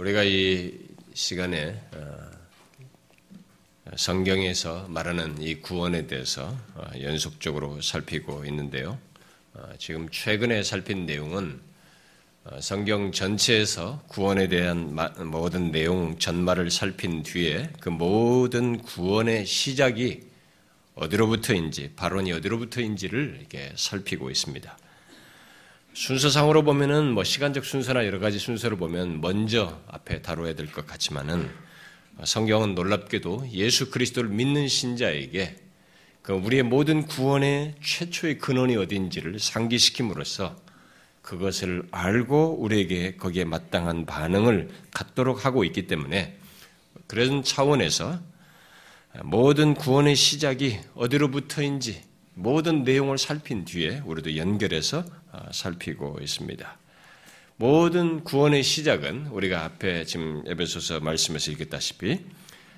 우리가 이 시간에 어, 성경에서 말하는 이 구원에 대해서 어, 연속적으로 살피고 있는데요. 어, 지금 최근에 살핀 내용은 성경 전체에서 구원에 대한 모든 내용 전말을 살핀 뒤에 그 모든 구원의 시작이 어디로부터인지, 발언이 어디로부터인지를 이렇게 살피고 있습니다. 순서상으로 보면은 뭐 시간적 순서나 여러 가지 순서로 보면 먼저 앞에 다뤄야 될 것 같지만은 성경은 놀랍게도 예수 그리스도를 믿는 신자에게 그 우리의 모든 구원의 최초의 근원이 어딘지를 상기시킴으로써 그것을 알고 우리에게 거기에 마땅한 반응을 갖도록 하고 있기 때문에 그런 차원에서 모든 구원의 시작이 어디로부터인지 모든 내용을 살핀 뒤에 우리도 연결해서 어, 살피고 있습니다. 모든 구원의 시작은 우리가 앞에 지금 에베소서 말씀에서 읽었다시피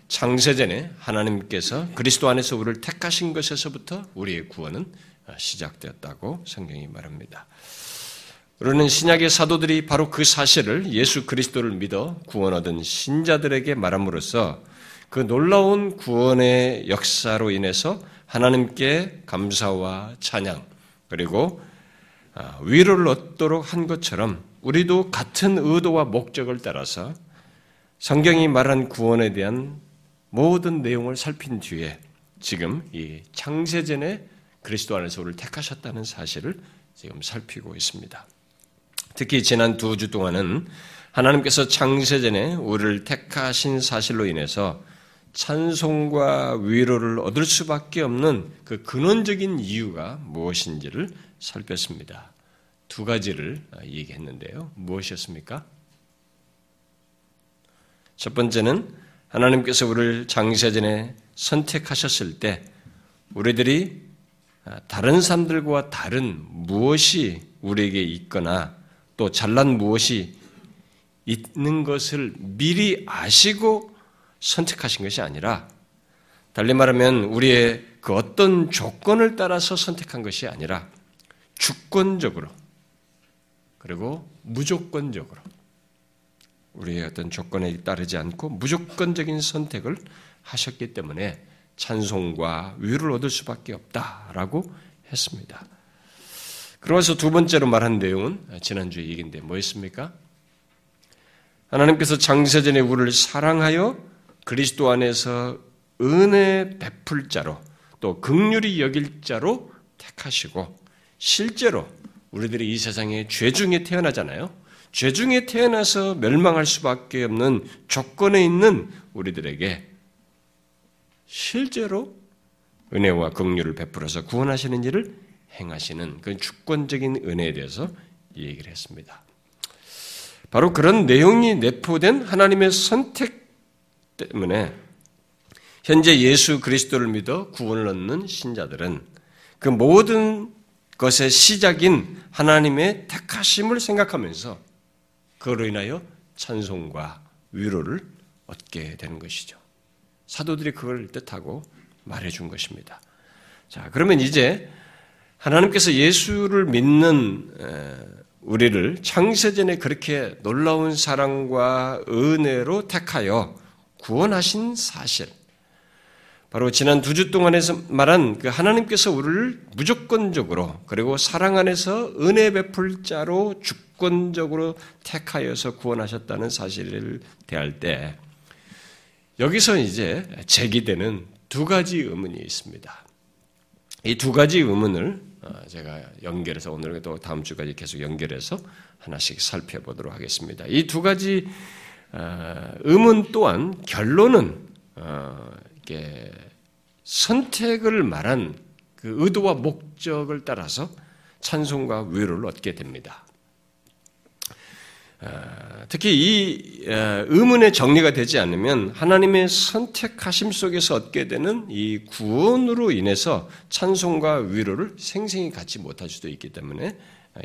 창세전에 하나님께서 그리스도 안에서 우리를 택하신 것에서부터 우리의 구원은 어, 시작되었다고 성경이 말합니다. 우리는 신약의 사도들이 바로 그 사실을 예수 그리스도를 믿어 구원 얻은 신자들에게 말함으로써 그 놀라운 구원의 역사로 인해서 하나님께 감사와 찬양 그리고 아, 위로를 얻도록 한 것처럼 우리도 같은 의도와 목적을 따라서 성경이 말한 구원에 대한 모든 내용을 살핀 뒤에 지금 이 창세전에 그리스도 안에서 우리를 택하셨다는 사실을 지금 살피고 있습니다. 특히 지난 두 주 동안은 하나님께서 창세전에 우리를 택하신 사실로 인해서 찬송과 위로를 얻을 수밖에 없는 그 근원적인 이유가 무엇인지를 살폈습니다. 두 가지를 얘기했는데요. 무엇이었습니까? 첫 번째는 하나님께서 우리를 장세전에 선택하셨을 때 우리들이 다른 사람들과 다른 무엇이 우리에게 있거나 또 잘난 무엇이 있는 것을 미리 아시고 선택하신 것이 아니라 달리 말하면 우리의 그 어떤 조건을 따라서 선택한 것이 아니라 주권적으로 그리고 무조건적으로 우리의 어떤 조건에 따르지 않고 무조건적인 선택을 하셨기 때문에 찬송과 위를 얻을 수밖에 없다라고 했습니다. 그러면서 두 번째로 말한 내용은 지난주에 얘기인데 뭐였습니까? 하나님께서 장세전에 우리를 사랑하여 그리스도 안에서 은혜 베풀 자로 또 극률이 여길 자로 택하시고 실제로 우리들이 이 세상에 죄 중에 태어나잖아요. 죄 중에 태어나서 멸망할 수밖에 없는 조건에 있는 우리들에게 실제로 은혜와 긍휼을 베풀어서 구원하시는 일을 행하시는 그 주권적인 은혜에 대해서 얘기를 했습니다. 바로 그런 내용이 내포된 하나님의 선택 때문에 현재 예수 그리스도를 믿어 구원을 얻는 신자들은 그 모든 것의 시작인 하나님의 택하심을 생각하면서 그로 인하여 찬송과 위로를 얻게 되는 것이죠. 사도들이 그걸 뜻하고 말해준 것입니다. 자, 그러면 이제 하나님께서 예수를 믿는 우리를 창세전에 그렇게 놀라운 사랑과 은혜로 택하여 구원하신 사실. 바로 지난 두 주 동안에서 말한 그 하나님께서 우리를 무조건적으로 그리고 사랑 안에서 은혜 베풀 자로 주권적으로 택하여서 구원하셨다는 사실을 대할 때 여기서 이제 제기되는 두 가지 의문이 있습니다. 이 두 가지 의문을 어, 제가 연결해서 오늘도 다음 주까지 계속 연결해서 하나씩 살펴보도록 하겠습니다. 이 두 가지 어, 의문 또한 결론은 어, 이게 선택을 말한 그 의도와 목적을 따라서 찬송과 위로를 얻게 됩니다. 어, 특히 이 의문의 정리가 되지 않으면 하나님의 선택하심 속에서 얻게 되는 이 구원으로 인해서 찬송과 위로를 생생히 갖지 못할 수도 있기 때문에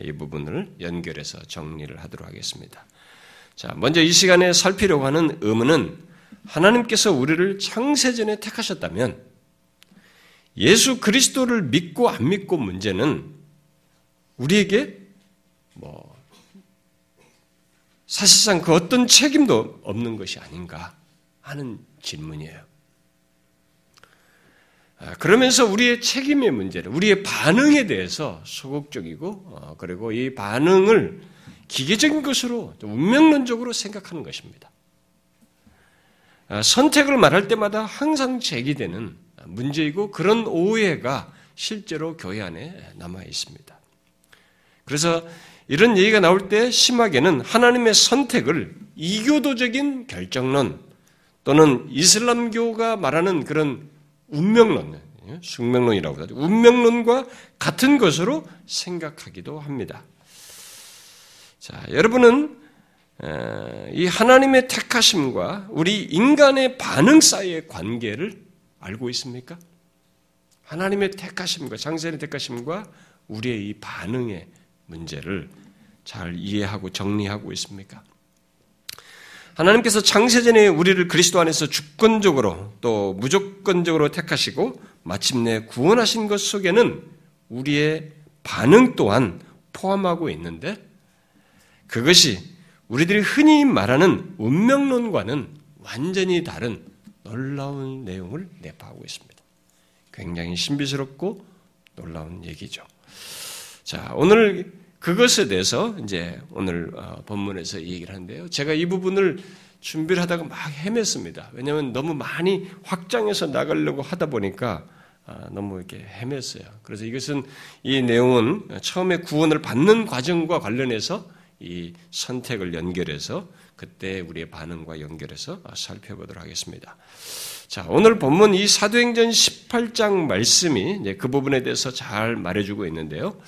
이 부분을 연결해서 정리를 하도록 하겠습니다. 자, 먼저 이 시간에 살피려고 하는 의문은 하나님께서 우리를 창세전에 택하셨다면 예수 그리스도를 믿고 안 믿고 문제는 우리에게 뭐 사실상 그 어떤 책임도 없는 것이 아닌가 하는 질문이에요. 아, 그러면서 우리의 책임의 문제를, 우리의 반응에 대해서 소극적이고, 어, 그리고 이 반응을 기계적인 것으로 운명론적으로 생각하는 것입니다. 아, 선택을 말할 때마다 항상 제기되는 문제이고 그런 오해가 실제로 교회 안에 남아 있습니다. 그래서 이런 얘기가 나올 때 심하게는 하나님의 선택을 이교도적인 결정론 또는 이슬람교가 말하는 그런 운명론, 예, 숙명론이라고 하죠. 운명론과 같은 것으로 생각하기도 합니다. 자, 여러분은 이 하나님의 택하심과 우리 인간의 반응 사이의 관계를 알고 있습니까? 하나님의 택하심과 장세의 택하심과 우리의 이 반응의 문제를 잘 이해하고 정리하고 있습니까? 하나님께서 창세전에 우리를 그리스도 안에서 주권적으로 또 무조건적으로 택하시고 마침내 구원하신 것 속에는 우리의 반응 또한 포함하고 있는데 그것이 우리들이 흔히 말하는 운명론과는 완전히 다른 놀라운 내용을 내포하고 있습니다. 굉장히 신비스럽고 놀라운 얘기죠. 자, 오늘 그것에 대해서 이제 오늘 어, 본문에서 얘기를 하는데요. 제가 이 부분을 준비를 하다가 막 헤맸습니다. 왜냐하면 너무 많이 확장해서 나가려고 하다 보니까 아, 너무 이렇게 헤맸어요. 그래서 이것은 이 내용은 처음에 구원을 받는 과정과 관련해서 이 선택을 연결해서 그때 우리의 반응과 연결해서 살펴보도록 하겠습니다. 자, 오늘 본문 이 사도행전 18장 말씀이 그 부분에 대해서 잘 말해주고 있는데요.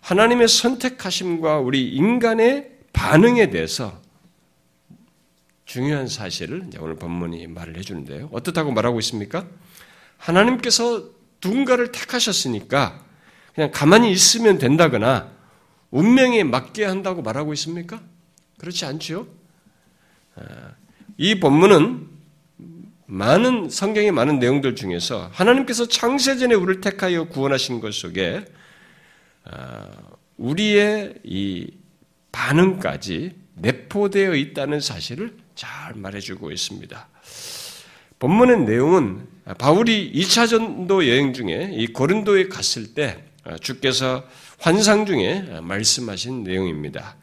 하나님의 선택하심과 우리 인간의 반응에 대해서 중요한 사실을 오늘 본문이 말을 해주는데요. 어떻다고 말하고 있습니까? 하나님께서 누군가를 택하셨으니까 그냥 가만히 있으면 된다거나 운명에 맡게 한다고 말하고 있습니까? 그렇지 않죠? 아, 이 본문은 많은 성경의 많은 내용들 중에서 하나님께서 창세전에 우리를 택하여 구원하신 것 속에 아, 우리의 이 반응까지 내포되어 있다는 사실을 잘 말해주고 있습니다. 본문의 내용은 바울이 2차 전도 여행 중에 이 고린도에 갔을 때 주께서 환상 중에 말씀하신 내용입니다.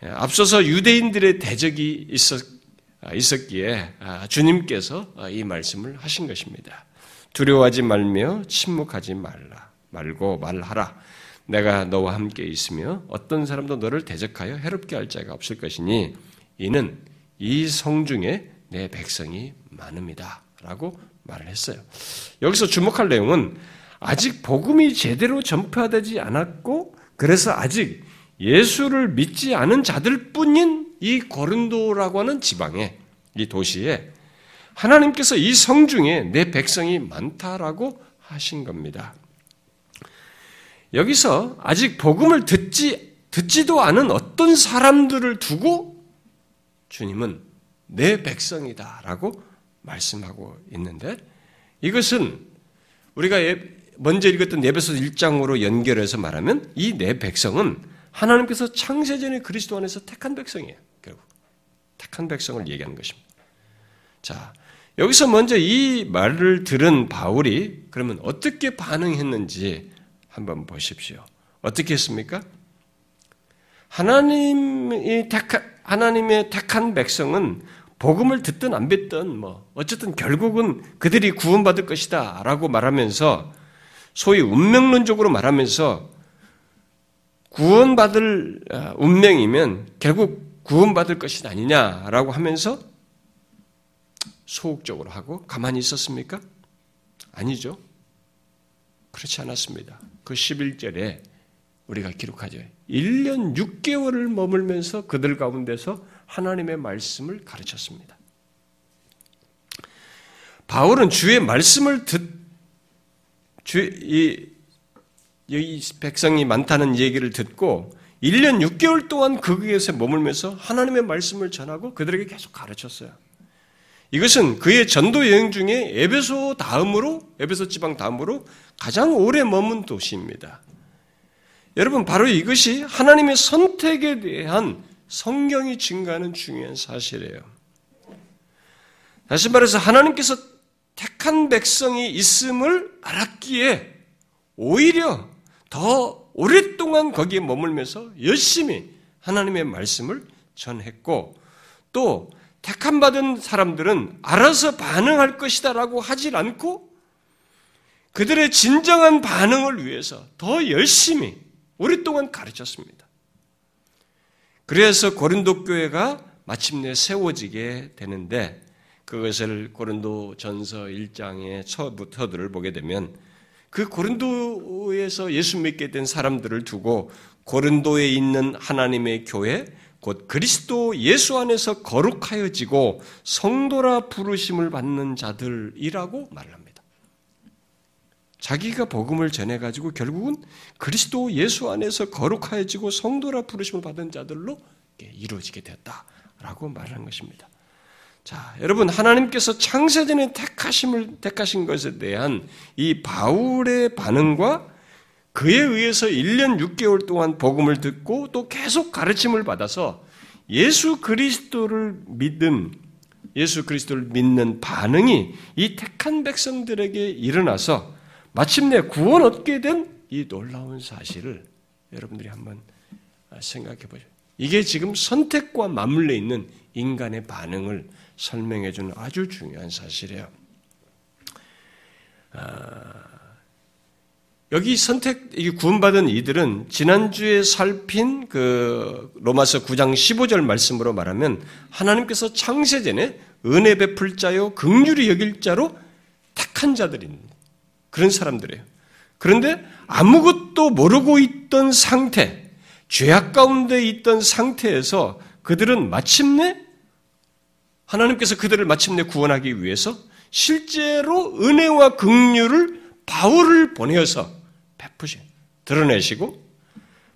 앞서서 유대인들의 대적이 있었, 있었기에 주님께서 이 말씀을 하신 것입니다. 두려워하지 말며 침묵하지 말라 말고 말하라. 내가 너와 함께 있으며 어떤 사람도 너를 대적하여 해롭게 할 자가 없을 것이니 이는 이 성중에 내 백성이 많습니다. 라고 말을 했어요. 여기서 주목할 내용은 아직 복음이 제대로 전파되지 않았고 그래서 아직 예수를 믿지 않은 자들 뿐인 이 고른도라고 하는 지방에 이 도시에 하나님께서 이 성 중에 내 백성이 많다라고 하신 겁니다. 여기서 아직 복음을 듣지, 듣지도 않은 어떤 사람들을 두고 주님은 내 백성이다라고 말씀하고 있는데 이것은 우리가 예, 먼저 읽었던 예배서 1장으로 연결해서 말하면 이 내 백성은 하나님께서 창세전에 그리스도 안에서 택한 백성이에요. 결국 택한 백성을 얘기하는 것입니다. 자, 여기서 먼저 이 말을 들은 바울이 그러면 어떻게 반응했는지 한번 보십시오. 어떻게 했습니까? 하나님이 택한, 하나님의 택한 백성은 복음을 듣든 안 듣든 뭐 어쨌든 결국은 그들이 구원받을 것이다라고 말하면서 소위 운명론적으로 말하면서 구원받을 아, 운명이면 결국 구원받을 것이 아니냐라고 하면서 소극적으로 하고 가만히 있었습니까? 아니죠. 그렇지 않았습니다. 그 11절에 우리가 기록하죠. 1년 6개월을 머물면서 그들 가운데서 하나님의 말씀을 가르쳤습니다. 바울은 주의 말씀을 듣, 주, 이, 이 백성이 많다는 얘기를 듣고 1년 6개월 동안 거기에서 머물면서 하나님의 말씀을 전하고 그들에게 계속 가르쳤어요. 이것은 그의 전도 여행 중에 에베소 다음으로, 에베소 지방 다음으로 가장 오래 머문 도시입니다. 여러분, 바로 이것이 하나님의 선택에 대한 성경이 증가하는 중요한 사실이에요. 다시 말해서 하나님께서 택한 백성이 있음을 알았기에 오히려 더 오랫동안 거기에 머물면서 열심히 하나님의 말씀을 전했고 또 택함 받은 사람들은 알아서 반응할 것이다라고 하질 않고 그들의 진정한 반응을 위해서 더 열심히 오랫동안 가르쳤습니다. 그래서 고린도 교회가 마침내 세워지게 되는데 그것을 고린도 전서 1장의 처부터들을 보게 되면 그 고린도에서 예수 믿게 된 사람들을 두고 고린도에 있는 하나님의 교회 곧 그리스도 예수 안에서 거룩하여지고 성도라 부르심을 받는 자들이라고 말을 합니다. 자기가 복음을 전해 가지고 결국은 그리스도 예수 안에서 거룩하여지고 성도라 부르심을 받은 자들로 이루어지게 되었다라고 말하는 것입니다. 자, 여러분 하나님께서 창세전에 택하심을 택하신 것에 대한 이 바울의 반응과 그에 의해서 1년 6개월 동안 복음을 듣고 또 계속 가르침을 받아서 예수 그리스도를 믿은 예수 그리스도를 믿는 반응이 이 택한 백성들에게 일어나서 마침내 구원 얻게 된 이 놀라운 사실을 여러분들이 한번 생각해 보죠. 이게 지금 선택과 맞물려 있는 인간의 반응을 설명해 주는 아주 중요한 사실이에요. 아, 여기 선택, 구원받은 이들은 지난주에 살핀 그 로마서 9장 15절 말씀으로 말하면 하나님께서 창세전에 은혜 베풀 자요, 극률이 여길 자로 택한 자들인 그런 사람들이에요. 그런데 아무것도 모르고 있던 상태, 죄악 가운데 있던 상태에서 그들은 마침내 하나님께서 그들을 마침내 구원하기 위해서 실제로 은혜와 긍휼을 바울을 보내어서 베푸시 드러내시고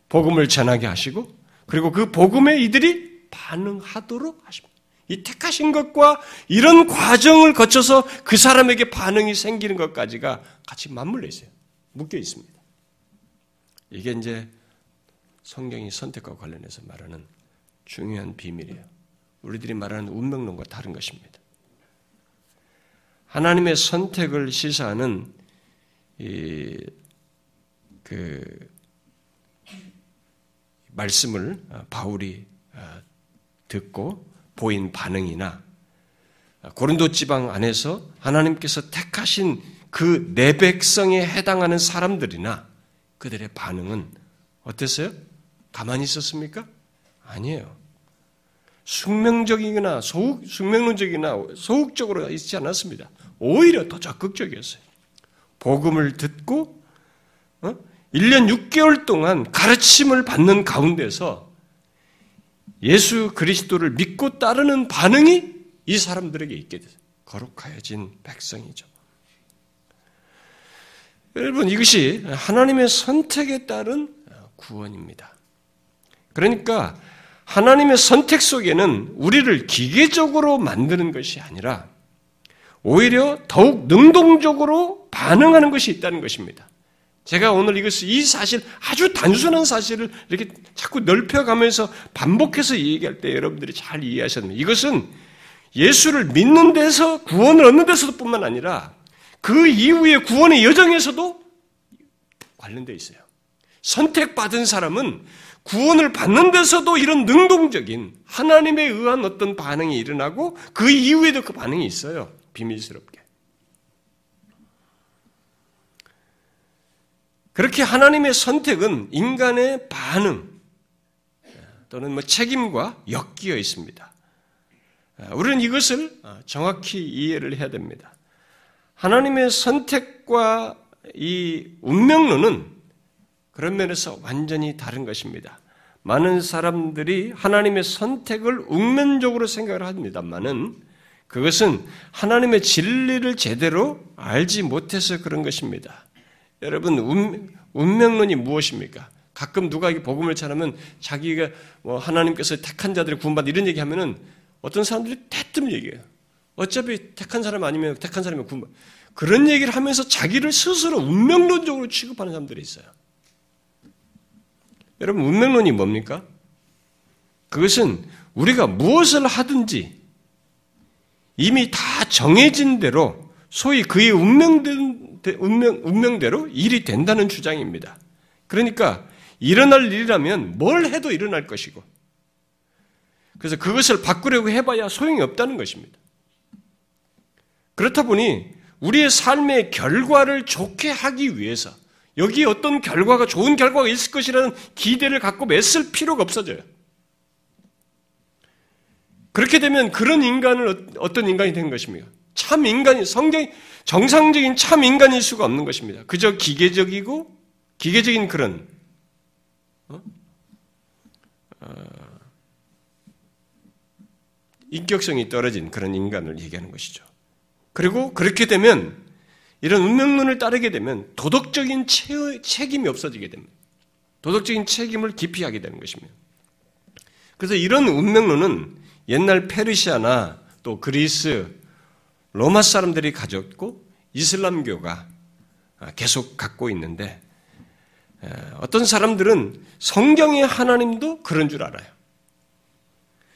복음을 전하게 하시고 그리고 그 복음에 이들이 반응하도록 하십니다. 이 택하신 것과 이런 과정을 거쳐서 그 사람에게 반응이 생기는 것까지가 같이 맞물려 있어요. 묶여 있습니다. 이게 이제 성경이 선택과 관련해서 말하는 중요한 비밀이에요. 우리들이 말하는 운명론과 다른 것입니다. 하나님의 선택을 시사하는 그 말씀을 바울이 듣고 보인 반응이나 고린도 지방 안에서 하나님께서 택하신 그 내 백성에 해당하는 사람들이나 그들의 반응은 어땠어요? 가만히 있었습니까? 아니에요. 숙명적이거나 소극, 숙명론적이나 소극적으로 있지 않았습니다. 오히려 더 적극적이었어요. 복음을 듣고 어? 1년 6개월 동안 가르침을 받는 가운데서 예수 그리스도를 믿고 따르는 반응이 이 사람들에게 있게 돼서 거룩하여진 백성이죠. 여러분 이것이 하나님의 선택에 따른 구원입니다. 그러니까 하나님의 선택 속에는 우리를 기계적으로 만드는 것이 아니라 오히려 더욱 능동적으로 반응하는 것이 있다는 것입니다. 제가 오늘 이것을 이 사실 아주 단순한 사실을 이렇게 자꾸 넓혀가면서 반복해서 얘기할 때 여러분들이 잘 이해하셨습니다. 이것은 예수를 믿는 데서 구원을 얻는 데서뿐만 아니라 그 이후의 구원의 여정에서도 관련되어 있어요. 선택받은 사람은 구원을 받는 데서도 이런 능동적인 하나님에 의한 어떤 반응이 일어나고 그 이후에도 그 반응이 있어요. 비밀스럽게. 그렇게 하나님의 선택은 인간의 반응 또는 뭐 책임과 엮여 있습니다. 우리는 이것을 정확히 이해를 해야 됩니다. 하나님의 선택과 이 운명론은 그런 면에서 완전히 다른 것입니다. 많은 사람들이 하나님의 선택을 웅면적으로 생각을 합니다만은 그것은 하나님의 진리를 제대로 알지 못해서 그런 것입니다. 여러분 운, 명론이 무엇입니까? 가끔 누가 복음을 전하면 자기가 뭐 하나님께서 택한 자들을 구원받 이런 얘기하면은 어떤 사람들이 대뜸 얘기해요. 어차피 택한 사람 아니면 택한 사람이 구원받. 그런 얘기를 하면서 자기를 스스로 운명론적으로 취급하는 사람들이 있어요. 여러분 운명론이 뭡니까? 그것은 우리가 무엇을 하든지 이미 다 정해진 대로 소위 그의 운명된, 운명, 운명대로 일이 된다는 주장입니다. 그러니까 일어날 일이라면 뭘 해도 일어날 것이고 그래서 그것을 바꾸려고 해봐야 소용이 없다는 것입니다. 그렇다 보니 우리의 삶의 결과를 좋게 하기 위해서 여기에 어떤 결과가 좋은 결과가 있을 것이라는 기대를 갖고 애쓸 필요가 없어져요. 그렇게 되면 그런 인간을 어, 어떤 인간이 된 것입니까? 참 인간이 성경 정상적인 참 인간일 수가 없는 것입니다. 그저 기계적이고 기계적인 그런 어? 어, 인격성이 떨어진 그런 인간을 얘기하는 것이죠. 그리고 그렇게 되면 이런 운명론을 따르게 되면 도덕적인 책임이 없어지게 됩니다. 도덕적인 책임을 기피하게 되는 것입니다. 그래서 이런 운명론은 옛날 페르시아나 또 그리스, 로마 사람들이 가졌고 이슬람교가 계속 갖고 있는데 어떤 사람들은 성경의 하나님도 그런 줄 알아요.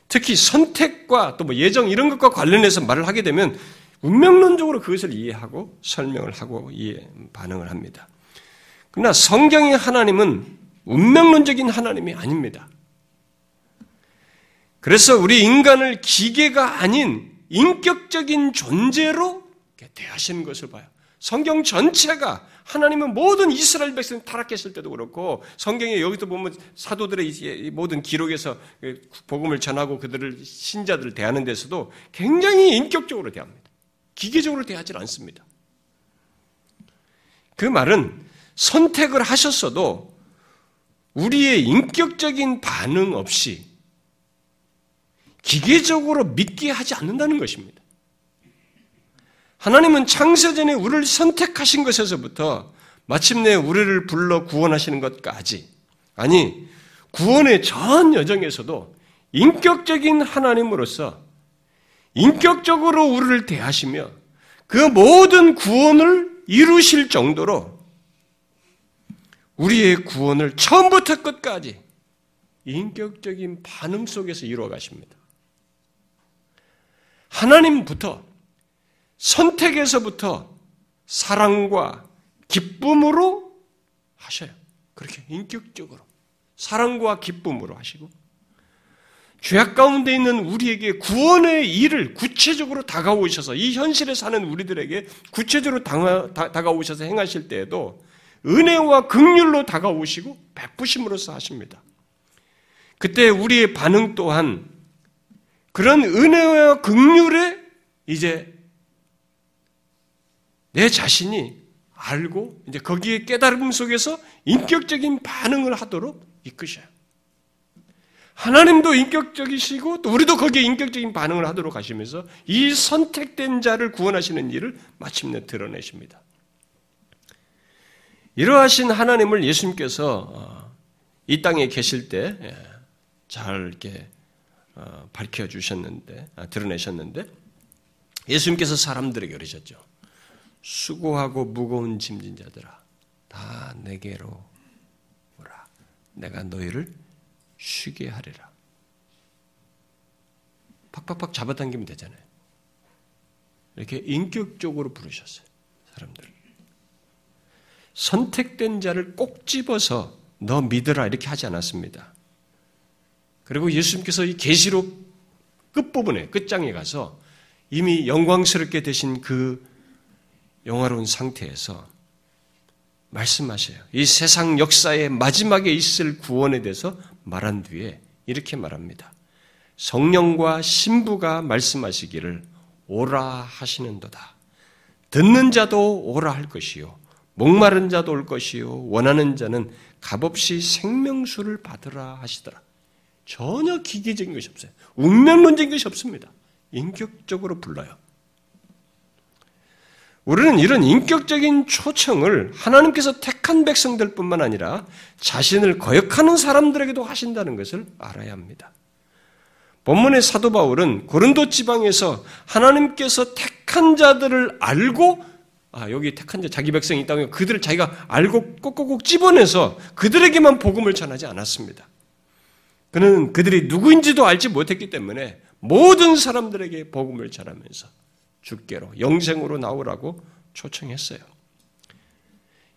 특히 선택과 또 뭐 예정 이런 것과 관련해서 말을 하게 되면 운명론적으로 그것을 이해하고 설명을 하고 이해 반응을 합니다. 그러나 성경의 하나님은 운명론적인 하나님이 아닙니다. 그래서 우리 인간을 기계가 아닌 인격적인 존재로 대하시는 것을 봐요. 성경 전체가 하나님은 모든 이스라엘 백성 타락했을 때도 그렇고 성경에 여기서 보면 사도들의 모든 기록에서 복음을 전하고 그들을 신자들을 대하는 데서도 굉장히 인격적으로 대합니다. 기계적으로 대하지 않습니다. 그 말은 선택을 하셨어도 우리의 인격적인 반응 없이 기계적으로 믿게 하지 않는다는 것입니다. 하나님은 창세전에 우리를 선택하신 것에서부터 마침내 우리를 불러 구원하시는 것까지, 아니, 구원의 전 여정에서도 인격적인 하나님으로서 인격적으로 우리를 대하시며 그 모든 구원을 이루실 정도로 우리의 구원을 처음부터 끝까지 인격적인 반응 속에서 이루어 가십니다. 하나님부터 선택에서부터 사랑과 기쁨으로 하셔요. 그렇게 인격적으로 사랑과 기쁨으로 하시고 죄악 가운데 있는 우리에게 구원의 일을 구체적으로 다가오셔서 이 현실에 사는 우리들에게 구체적으로 당하, 다, 다가오셔서 행하실 때에도 은혜와 극률로 다가오시고 베푸심으로써 하십니다. 그때 우리의 반응 또한 그런 은혜와 극률에 이제 내 자신이 알고 이제 거기에 깨달음 속에서 인격적인 반응을 하도록 이끄셔요. 하나님도 인격적이시고 또 우리도 거기에 인격적인 반응을 하도록 하시면서 이 선택된 자를 구원하시는 일을 마침내 드러내십니다. 이러하신 하나님을 예수님께서 어, 이 땅에 계실 때잘 예, 이렇게 어, 밝혀 주셨는데 아, 드러내셨는데 예수님께서 사람들에게 그러셨죠. 수고하고 무거운 짐진 자들아 다 내게로 오라. 내가 너희를 쉬게 하리라. 팍팍팍 잡아당기면 되잖아요. 이렇게 인격적으로 부르셨어요. 사람들. 선택된 자를 꼭 집어서 너 믿으라 이렇게 하지 않았습니다. 그리고 예수님께서 이 계시록 끝부분에 끝장에 가서 이미 영광스럽게 되신 그 영화로운 상태에서 말씀하셔요. 이 세상 역사의 마지막에 있을 구원에 대해서 말한 뒤에 이렇게 말합니다. 성령과 신부가 말씀하시기를 오라 하시는도다. 듣는 자도 오라 할 것이요. 목마른 자도 올 것이요. 원하는 자는 값없이 생명수를 받으라 하시더라. 전혀 기계적인 것이 없어요. 운명론적인 것이 없습니다. 인격적으로 불러요. 우리는 이런 인격적인 초청을 하나님께서 택한 백성들 뿐만 아니라 자신을 거역하는 사람들에게도 하신다는 것을 알아야 합니다. 본문의 사도 바울은 고른도 지방에서 하나님께서 택한 자들을 알고 아, 여기 택한 자, 자기 백성이 있다면 그들을 자기가 알고 꼭꼭꼭 집어내서 그들에게만 복음을 전하지 않았습니다. 그는 그들이 누구인지도 알지 못했기 때문에 모든 사람들에게 복음을 전하면서 주께로 영생으로 나오라고 초청했어요.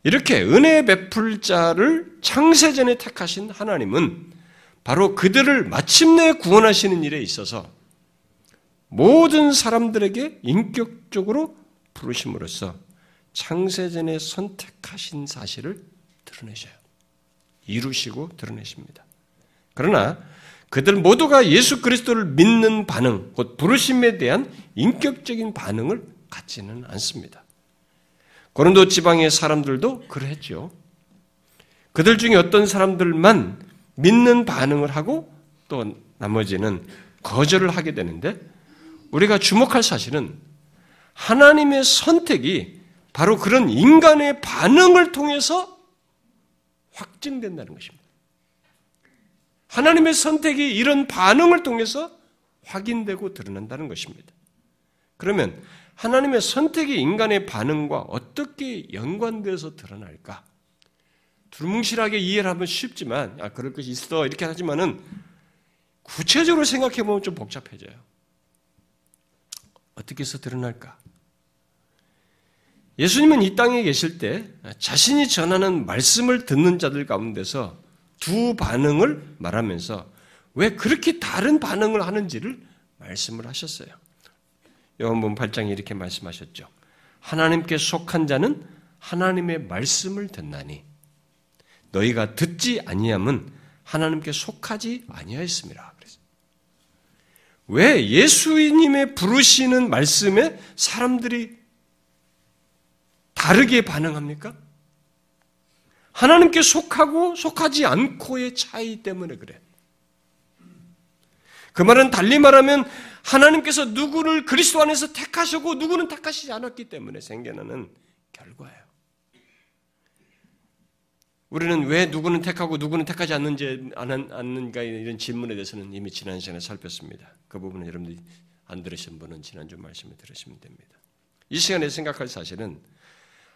이렇게 은혜 베풀 자를 창세전에 택하신 하나님은 바로 그들을 마침내 구원하시는 일에 있어서 모든 사람들에게 인격적으로 부르심으로써 창세전에 선택하신 사실을 드러내셔요. 이루시고 드러내십니다. 그러나 그들 모두가 예수 그리스도를 믿는 반응, 곧 부르심에 대한 인격적인 반응을 갖지는 않습니다. 고린도 지방의 사람들도 그랬죠. 그들 중에 어떤 사람들만 믿는 반응을 하고 또 나머지는 거절을 하게 되는데 우리가 주목할 사실은 하나님의 선택이 바로 그런 인간의 반응을 통해서 확증된다는 것입니다. 하나님의 선택이 이런 반응을 통해서 확인되고 드러난다는 것입니다. 그러면 하나님의 선택이 인간의 반응과 어떻게 연관돼서 드러날까? 두루뭉실하게 이해를 하면 쉽지만, 아, 그럴 것이 있어. 이렇게 하지만은 구체적으로 생각해 보면 좀 복잡해져요. 어떻게 해서 드러날까? 예수님은 이 땅에 계실 때 자신이 전하는 말씀을 듣는 자들 가운데서 두 반응을 말하면서 왜 그렇게 다른 반응을 하는지를 말씀을 하셨어요. 요한복음 8장에 이렇게 말씀하셨죠. 하나님께 속한 자는 하나님의 말씀을 듣나니 너희가 듣지 아니함은 하나님께 속하지 아니하였습니다. 왜 예수님의 부르시는 말씀에 사람들이 다르게 반응합니까? 하나님께 속하고 속하지 않고의 차이 때문에 그래. 그 말은 달리 말하면 하나님께서 누구를 그리스도 안에서 택하셨고 누구는 택하시지 않았기 때문에 생겨나는 결과예요. 우리는 왜 누구는 택하고 누구는 택하지 않는지 않는가 이런 질문에 대해서는 이미 지난 시간에 살폈습니다. 그 부분은 여러분들이 안 들으신 분은 지난주 말씀을 들으시면 됩니다. 이 시간에 생각할 사실은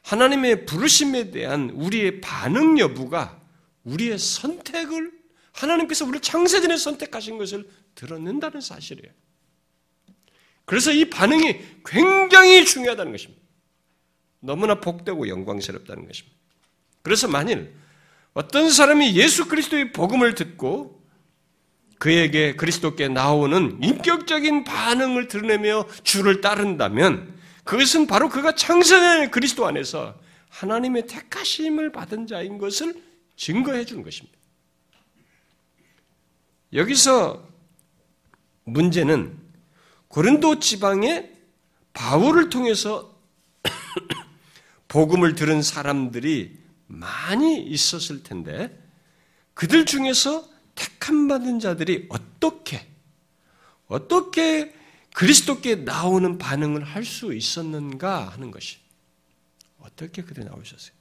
하나님의 부르심에 대한 우리의 반응 여부가 우리의 선택을 하나님께서 우리를 창세전에 선택하신 것을 드러낸다는 사실이에요. 그래서 이 반응이 굉장히 중요하다는 것입니다. 너무나 복되고 영광스럽다는 것입니다. 그래서 만일 어떤 사람이 예수 그리스도의 복음을 듣고 그에게 그리스도께 나오는 인격적인 반응을 드러내며 주를 따른다면 그것은 바로 그가 창세된 그리스도 안에서 하나님의 택하심을 받은 자인 것을 증거해 주는 것입니다. 여기서 문제는 고린도 지방에 바울을 통해서 복음을 들은 사람들이 많이 있었을 텐데 그들 중에서 택함 받은 자들이 어떻게 어떻게 그리스도께 나오는 반응을 할 수 있었는가 하는 것이 어떻게 그들이 나오셨어요?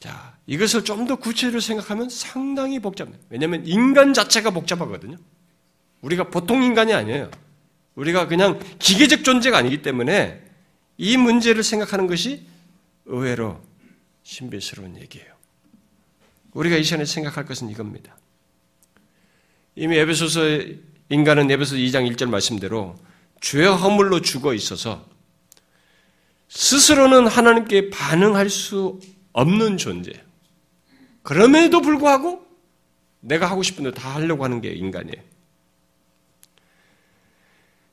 자, 이것을 좀 더 구체적으로 생각하면 상당히 복잡해요. 왜냐하면 인간 자체가 복잡하거든요. 우리가 보통 인간이 아니에요. 우리가 그냥 기계적 존재가 아니기 때문에 이 문제를 생각하는 것이 의외로 신비스러운 얘기예요. 우리가 이 시간에 생각할 것은 이겁니다. 이미 에베소서 인간은 에베소 2장 1절 말씀대로 죄 허물로 죽어 있어서 스스로는 하나님께 반응할 수 없는 존재예요. 그럼에도 불구하고 내가 하고 싶은 대로 다 하려고 하는 게 인간이에요.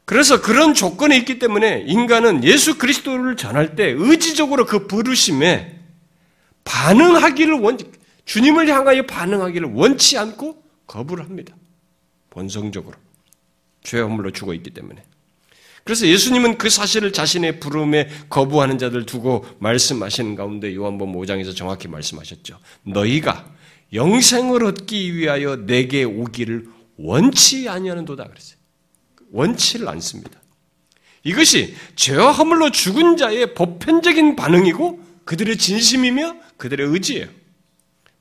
그래서 그런 조건이 있기 때문에 인간은 예수 그리스도를 전할 때 의지적으로 그 부르심에 반응하기를 원, 주님을 향하여 반응하기를 원치 않고 거부를 합니다. 본성적으로. 죄 허물로 죽어 있기 때문에. 그래서 예수님은 그 사실을 자신의 부름에 거부하는 자들 두고 말씀하시는 가운데 요한복음 5장에서 정확히 말씀하셨죠. 너희가 영생을 얻기 위하여 내게 오기를 원치 아니하는도다 그랬어요. 원치를 않습니다. 이것이 죄와 허물로 죽은 자의 보편적인 반응이고 그들의 진심이며 그들의 의지예요.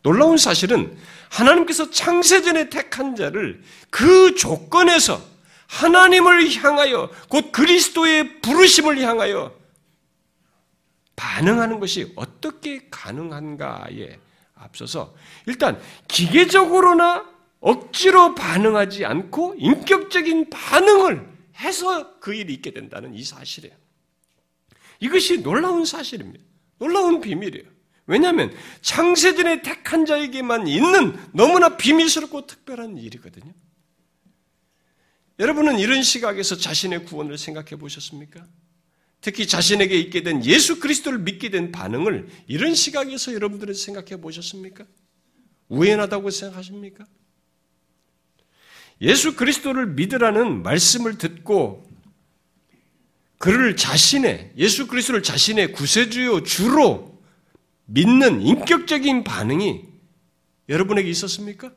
놀라운 사실은 하나님께서 창세전에 택한 자를 그 조건에서 하나님을 향하여 곧 그리스도의 부르심을 향하여 반응하는 것이 어떻게 가능한가에 앞서서 일단 기계적으로나 억지로 반응하지 않고 인격적인 반응을 해서 그 일이 있게 된다는 이 사실이에요. 이것이 놀라운 사실입니다. 놀라운 비밀이에요. 왜냐하면 창세전에 택한 자에게만 있는 너무나 비밀스럽고 특별한 일이거든요. 여러분은 이런 시각에서 자신의 구원을 생각해 보셨습니까? 특히 자신에게 있게 된 예수 그리스도를 믿게 된 반응을 이런 시각에서 여러분들은 생각해 보셨습니까? 우연하다고 생각하십니까? 예수 그리스도를 믿으라는 말씀을 듣고 그를 자신의 예수 그리스도를 자신의 구세주요 주로 믿는 인격적인 반응이 여러분에게 있었습니까?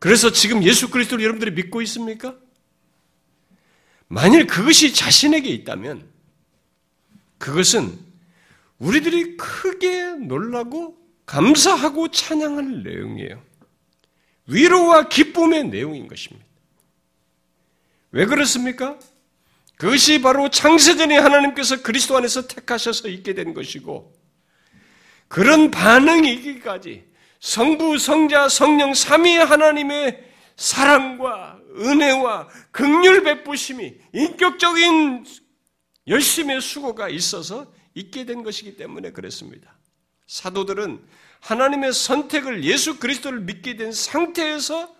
그래서 지금 예수 그리스도를 여러분들이 믿고 있습니까? 만일 그것이 자신에게 있다면 그것은 우리들이 크게 놀라고 감사하고 찬양할 내용이에요. 위로와 기쁨의 내용인 것입니다. 왜 그렇습니까? 그것이 바로 창세전에 하나님께서 그리스도 안에서 택하셔서 있게 된 것이고 그런 반응이 기까지 성부, 성자, 성령 삼위 하나님의 사랑과 은혜와 극률 베푸심이 인격적인 열심의 수고가 있어서 있게 된 것이기 때문에 그랬습니다. 사도들은 하나님의 선택을 예수 그리스도를 믿게 된 상태에서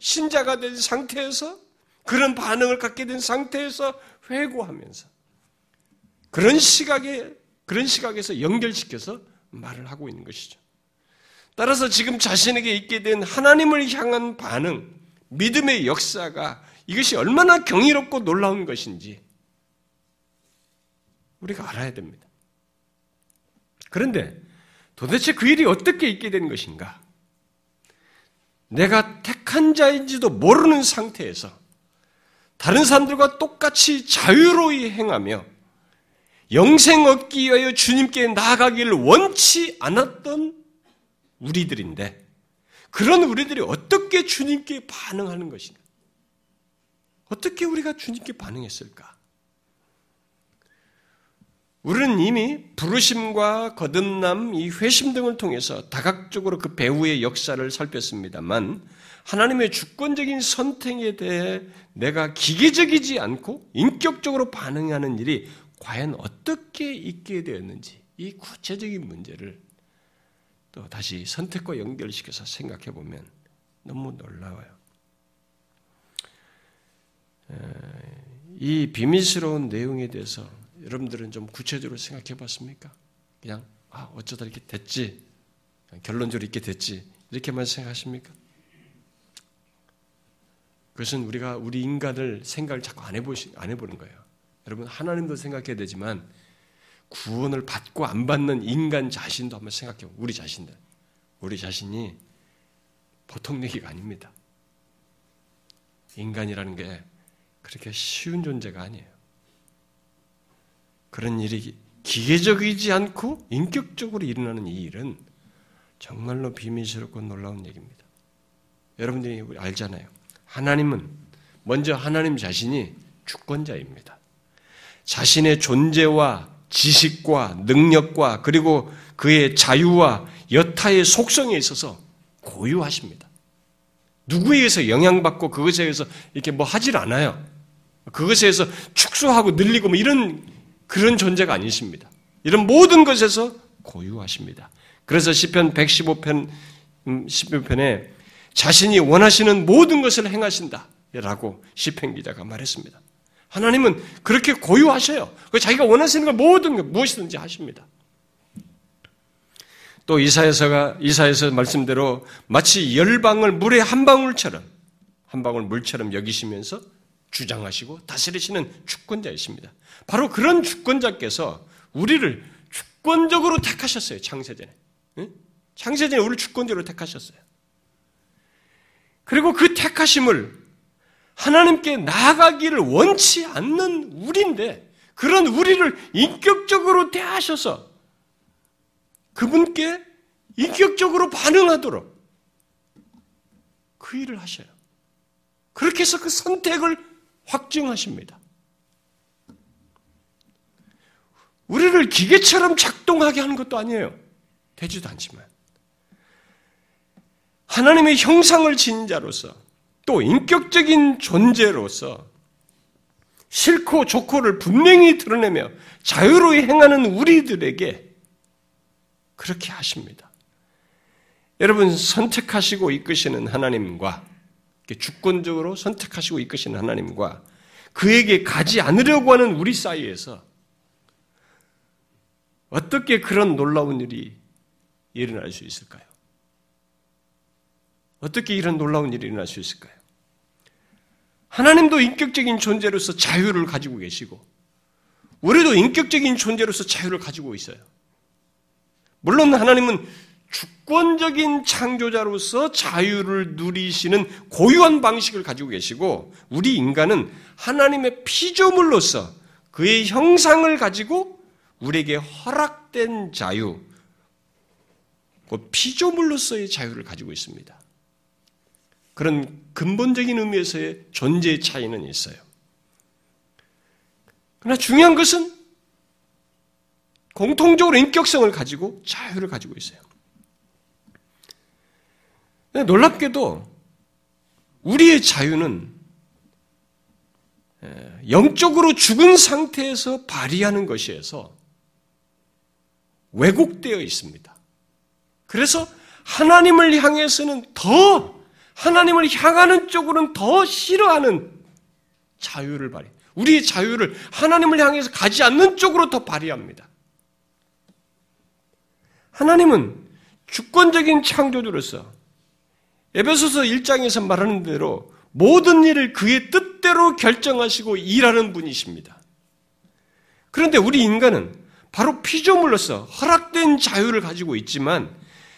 신자가 된 상태에서 그런 반응을 갖게 된 상태에서 회고하면서 그런 시각에 그런 시각에서 연결시켜서 말을 하고 있는 것이죠. 따라서 지금 자신에게 있게 된 하나님을 향한 반응, 믿음의 역사가 이것이 얼마나 경이롭고 놀라운 것인지 우리가 알아야 됩니다. 그런데 도대체 그 일이 어떻게 있게 된 것인가? 내가 택한 자인지도 모르는 상태에서 다른 사람들과 똑같이 자유로이 행하며 영생 얻기 위하여 주님께 나아가기를 원치 않았던 우리들인데 그런 우리들이 어떻게 주님께 반응하는 것인가? 어떻게 우리가 주님께 반응했을까? 우리는 이미 부르심과 거듭남, 이 회심 등을 통해서 다각적으로 그 배후의 역사를 살폈습니다만 하나님의 주권적인 선택에 대해 내가 기계적이지 않고 인격적으로 반응하는 일이 과연 어떻게 있게 되었는지 이 구체적인 문제를 또 다시 선택과 연결시켜서 생각해 보면 너무 놀라워요. 이 비밀스러운 내용에 대해서 여러분들은 좀 구체적으로 생각해 봤습니까? 그냥 아, 어쩌다 이렇게 됐지. 결론적으로 이렇게 됐지. 이렇게만 생각하십니까? 그것은 우리가 우리 인간을 생각을 자꾸 안 해보시, 안 해보는 거예요. 여러분, 하나님도 생각해야 되지만 구원을 받고 안 받는 인간 자신도 한번 생각해 우리 자신들. 우리 자신이 보통 얘기가 아닙니다. 인간이라는 게 그렇게 쉬운 존재가 아니에요. 그런 일이 기계적이지 않고 인격적으로 일어나는 이 일은 정말로 비밀스럽고 놀라운 얘기입니다. 여러분들이 알잖아요. 하나님은 먼저 하나님 자신이 주권자입니다. 자신의 존재와 지식과 능력과 그리고 그의 자유와 여타의 속성에 있어서 고유하십니다. 누구에 의해서 영향받고 그것에 의해서 이렇게 뭐 하질 않아요. 그것에 의해서 축소하고 늘리고 뭐 이런 그런 존재가 아니십니다. 이런 모든 것에서 고유하십니다. 그래서 시편 115편 15편에 음, 자신이 원하시는 모든 것을 행하신다라고 시편 기자가 말했습니다. 하나님은 그렇게 고유하셔요. 자기가 원하시는 걸 모든 것 무엇이든지 하십니다. 또 이사에서가 이사에서 말씀대로 마치 열방을 물의 한 방울처럼 한 방울 물처럼 여기시면서 주장하시고 다스리시는 주권자이십니다. 바로 그런 주권자께서 우리를 주권적으로 택하셨어요. 창세전에. 창세전에 우리를 주권적으로 택하셨어요. 그리고 그 택하심을 하나님께 나아가기를 원치 않는 우리인데 그런 우리를 인격적으로 대하셔서 그분께 인격적으로 반응하도록 그 일을 하셔요. 그렇게 해서 그 선택을 확증하십니다. 우리를 기계처럼 작동하게 하는 것도 아니에요. 되지도 않지만 하나님의 형상을 지닌 자로서 또 인격적인 존재로서 싫고 좋고를 분명히 드러내며 자유로이 행하는 우리들에게 그렇게 하십니다. 여러분 선택하시고 이끄시는 하나님과 주권적으로 선택하시고 이끄시는 하나님과 그에게 가지 않으려고 하는 우리 사이에서 어떻게 그런 놀라운 일이 일어날 수 있을까요? 어떻게 이런 놀라운 일이 일어날 수 있을까요? 하나님도 인격적인 존재로서 자유를 가지고 계시고, 우리도 인격적인 존재로서 자유를 가지고 있어요. 물론 하나님은 주권적인 창조자로서 자유를 누리시는 고유한 방식을 가지고 계시고, 우리 인간은 하나님의 피조물로서 그의 형상을 가지고 우리에게 허락된 자유, 그 피조물로서의 자유를 가지고 있습니다. 그런 근본적인 의미에서의 존재의 차이는 있어요. 그러나 중요한 것은 공통적으로 인격성을 가지고 자유를 가지고 있어요. 놀랍게도 우리의 자유는 영적으로 죽은 상태에서 발휘하는 것이어서 왜곡되어 있습니다. 그래서 하나님을 향해서는 더 하나님을 향하는 쪽으로는 더 싫어하는 자유를 발휘. 우리의 자유를 하나님을 향해서 가지 않는 쪽으로 더 발휘합니다. 하나님은 주권적인 창조주로서 에베소서 1장에서 말하는 대로 모든 일을 그의 뜻대로 결정하시고 일하는 분이십니다. 그런데 우리 인간은 바로 피조물로서 허락된 자유를 가지고 있지만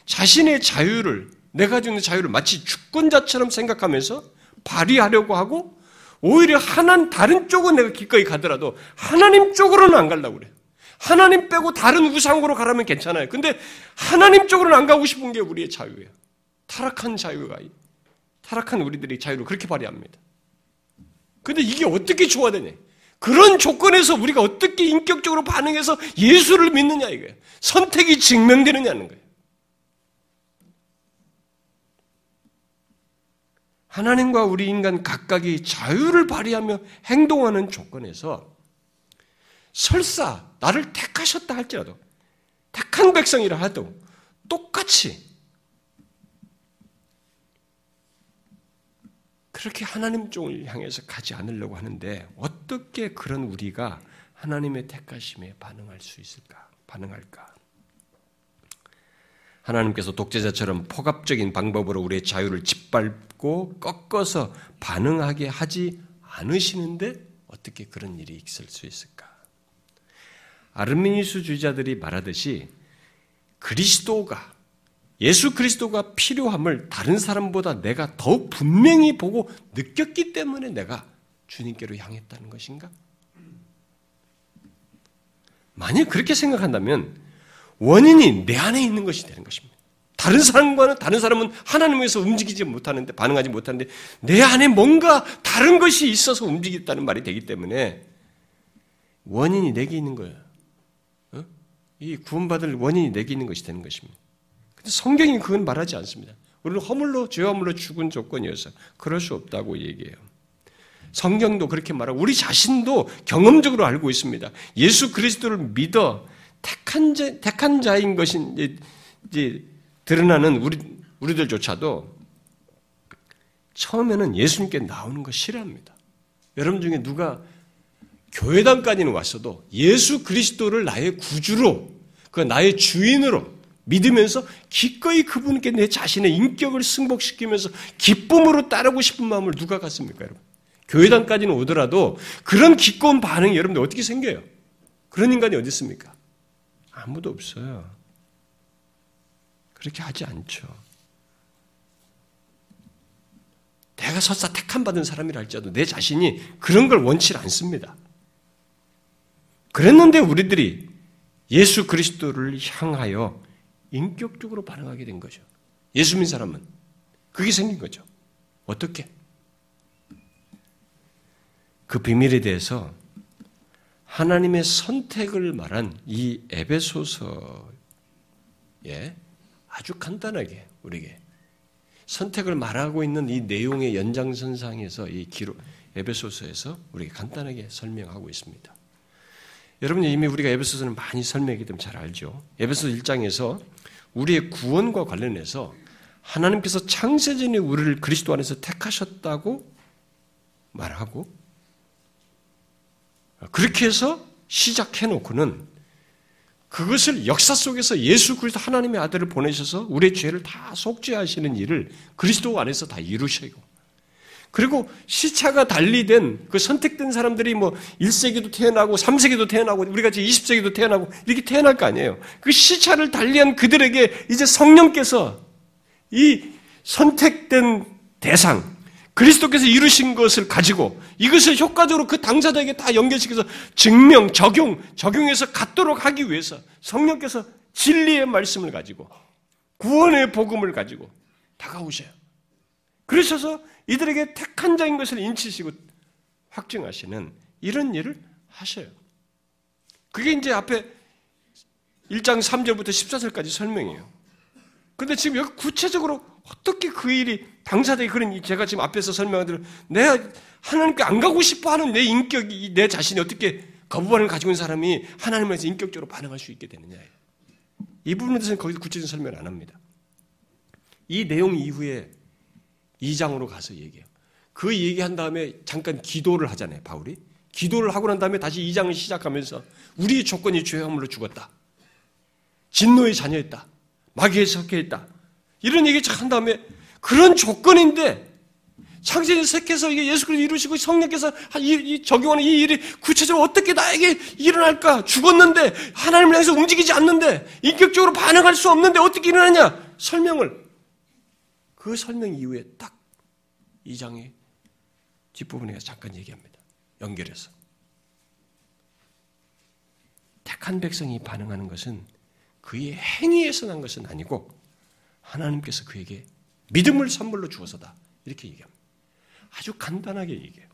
자신의 자유를 내가 가지고 있는 자유를 마치 주권자처럼 생각하면서 발휘하려고 하고 오히려 하나님 다른 쪽은 내가 기꺼이 가더라도 하나님 쪽으로는 안 가려고 그래요. 하나님 빼고 다른 우상으로 가라면 괜찮아요. 근데 하나님 쪽으로는 안 가고 싶은 게 우리의 자유예요. 타락한 자유가 타락한 우리들의 자유를 그렇게 발휘합니다. 근데 이게 어떻게 좋아되냐? 그런 조건에서 우리가 어떻게 인격적으로 반응해서 예수를 믿느냐 이거예요. 선택이 증명되느냐는 거예요. 하나님과 우리 인간 각각이 자유를 발휘하며 행동하는 조건에서 설사 나를 택하셨다 할지라도 택한 백성이라 하도 똑같이 그렇게 하나님 쪽을 향해서 가지 않으려고 하는데 어떻게 그런 우리가 하나님의 택하심에 반응할 수 있을까? 반응할까? 하나님께서 독재자처럼 포갑적인 방법으로 우리의 자유를 짓밟고 꺾어서 반응하게 하지 않으시는데 어떻게 그런 일이 있을 수 있을까? 아르미니스 주자들이 말하듯이 그리스도가 예수 그리스도가 필요함을 다른 사람보다 내가 더욱 분명히 보고 느꼈기 때문에 내가 주님께로 향했다는 것인가? 만약 그렇게 생각한다면 원인이 내 안에 있는 것이 되는 것입니다. 다른 사람과는 다른 사람은 하나님에서 움직이지 못하는데 반응하지 못하는데 내 안에 뭔가 다른 것이 있어서 움직였다는 말이 되기 때문에 원인이 내게 있는 거예요. 어? 이 구원받을 원인이 내게 있는 것이 되는 것입니다. 근데 성경이 그건 말하지 않습니다. 우리는 허물로 죄 허물로 죽은 조건이어서 그럴 수 없다고 얘기해요. 성경도 그렇게 말하고 우리 자신도 경험적으로 알고 있습니다. 예수 그리스도를 믿어 택한 자, 택한 자인 이제 드러나는 우리, 우리들조차도 처음에는 예수님께 나오는 거 싫어합니다. 여러분 중에 누가 교회당까지는 왔어도 예수 그리스도를 나의 구주로, 그 나의 주인으로 믿으면서 기꺼이 그분께 내 자신의 인격을 승복시키면서 기쁨으로 따르고 싶은 마음을 누가 갖습니까, 여러분? 교회당까지는 오더라도 그런 기꺼운 반응이 여러분들 어떻게 생겨요? 그런 인간이 어디 있습니까? 아무도 없어요. 그렇게 하지 않죠. 내가 설사 택함 받은 사람이라 할지라도 내 자신이 그런 걸 원치 않습니다. 그랬는데 우리들이 예수 그리스도를 향하여 인격적으로 반응하게 된 거죠. 예수 믿는 사람은 그게 생긴 거죠. 어떻게? 그 비밀에 대해서 하나님의 선택을 말한 이 에베소서 예, 아주 간단하게 우리에게 선택을 말하고 있는 이 내용의 연장선상에서 이 기록 에베소서에서 우리가 간단하게 설명하고 있습니다. 여러분 이미 우리가 에베소서는 많이 설명하기 때문에 잘 알죠. 에베소 1장에서 우리의 구원과 관련해서 하나님께서 창세전에 우리를 그리스도 안에서 택하셨다고 말하고 그렇게 해서 시작해 놓고는 그것을 역사 속에서 예수 그리스도 하나님의 아들을 보내셔서 우리의 죄를 다 속죄하시는 일을 그리스도 안에서 다 이루시고 그리고 시차가 달리 된 그 선택된 사람들이 뭐 1세기도 태어나고 3세기도 태어나고 우리 같이 20세기도 태어나고 이렇게 태어날 거 아니에요. 그 시차를 달리한 그들에게 이제 성령께서 이 선택된 대상 그리스도께서 이루신 것을 가지고 이것을 효과적으로 그 당사자에게 다 연결시켜서 증명, 적용, 적용해서 갖도록 하기 위해서 성령께서 진리의 말씀을 가지고 구원의 복음을 가지고 다가오셔요. 그러셔서 이들에게 택한 자인 것을 인치시고 확증하시는 이런 일을 하셔요. 그게 이제 앞에 1장 3절부터 14절까지 설명이에요. 근데 지금 여기 구체적으로 어떻게 그 일이 당사자의 그런 제가 지금 앞에서 설명한 대로 내가 하나님께 안 가고 싶어 하는 내 인격이 내 자신이 어떻게 거부반을 가지고 있는 사람이 하나님에서 인격적으로 반응할 수 있게 되느냐예요. 이 부분에 대해서는 거기서 구체적인 설명을 안 합니다. 이 내용 이후에 2장으로 가서 얘기해요. 그 얘기한 다음에 잠깐 기도를 하잖아요, 바울이. 기도를 하고 난 다음에 다시 2장을 시작하면서 우리의 조건이 죄화물로 죽었다. 진노의 자녀였다. 마귀에 속해있다. 이런 얘기 한 다음에 그런 조건인데 창세기 이게 예수 그리스도 이루시고 성령께서 이, 적용하는 이 일이 구체적으로 어떻게 나에게 일어날까? 죽었는데 하나님을 향해서 움직이지 않는데 인격적으로 반응할 수 없는데 어떻게 일어나냐? 설명을 그 설명 이후에 딱 이 장의 뒷부분에 잠깐 얘기합니다. 연결해서. 택한 백성이 반응하는 것은 그의 행위에서 난 것은 아니고 하나님께서 그에게 믿음을 선물로 주어서다. 이렇게 얘기합니다. 아주 간단하게 얘기해요.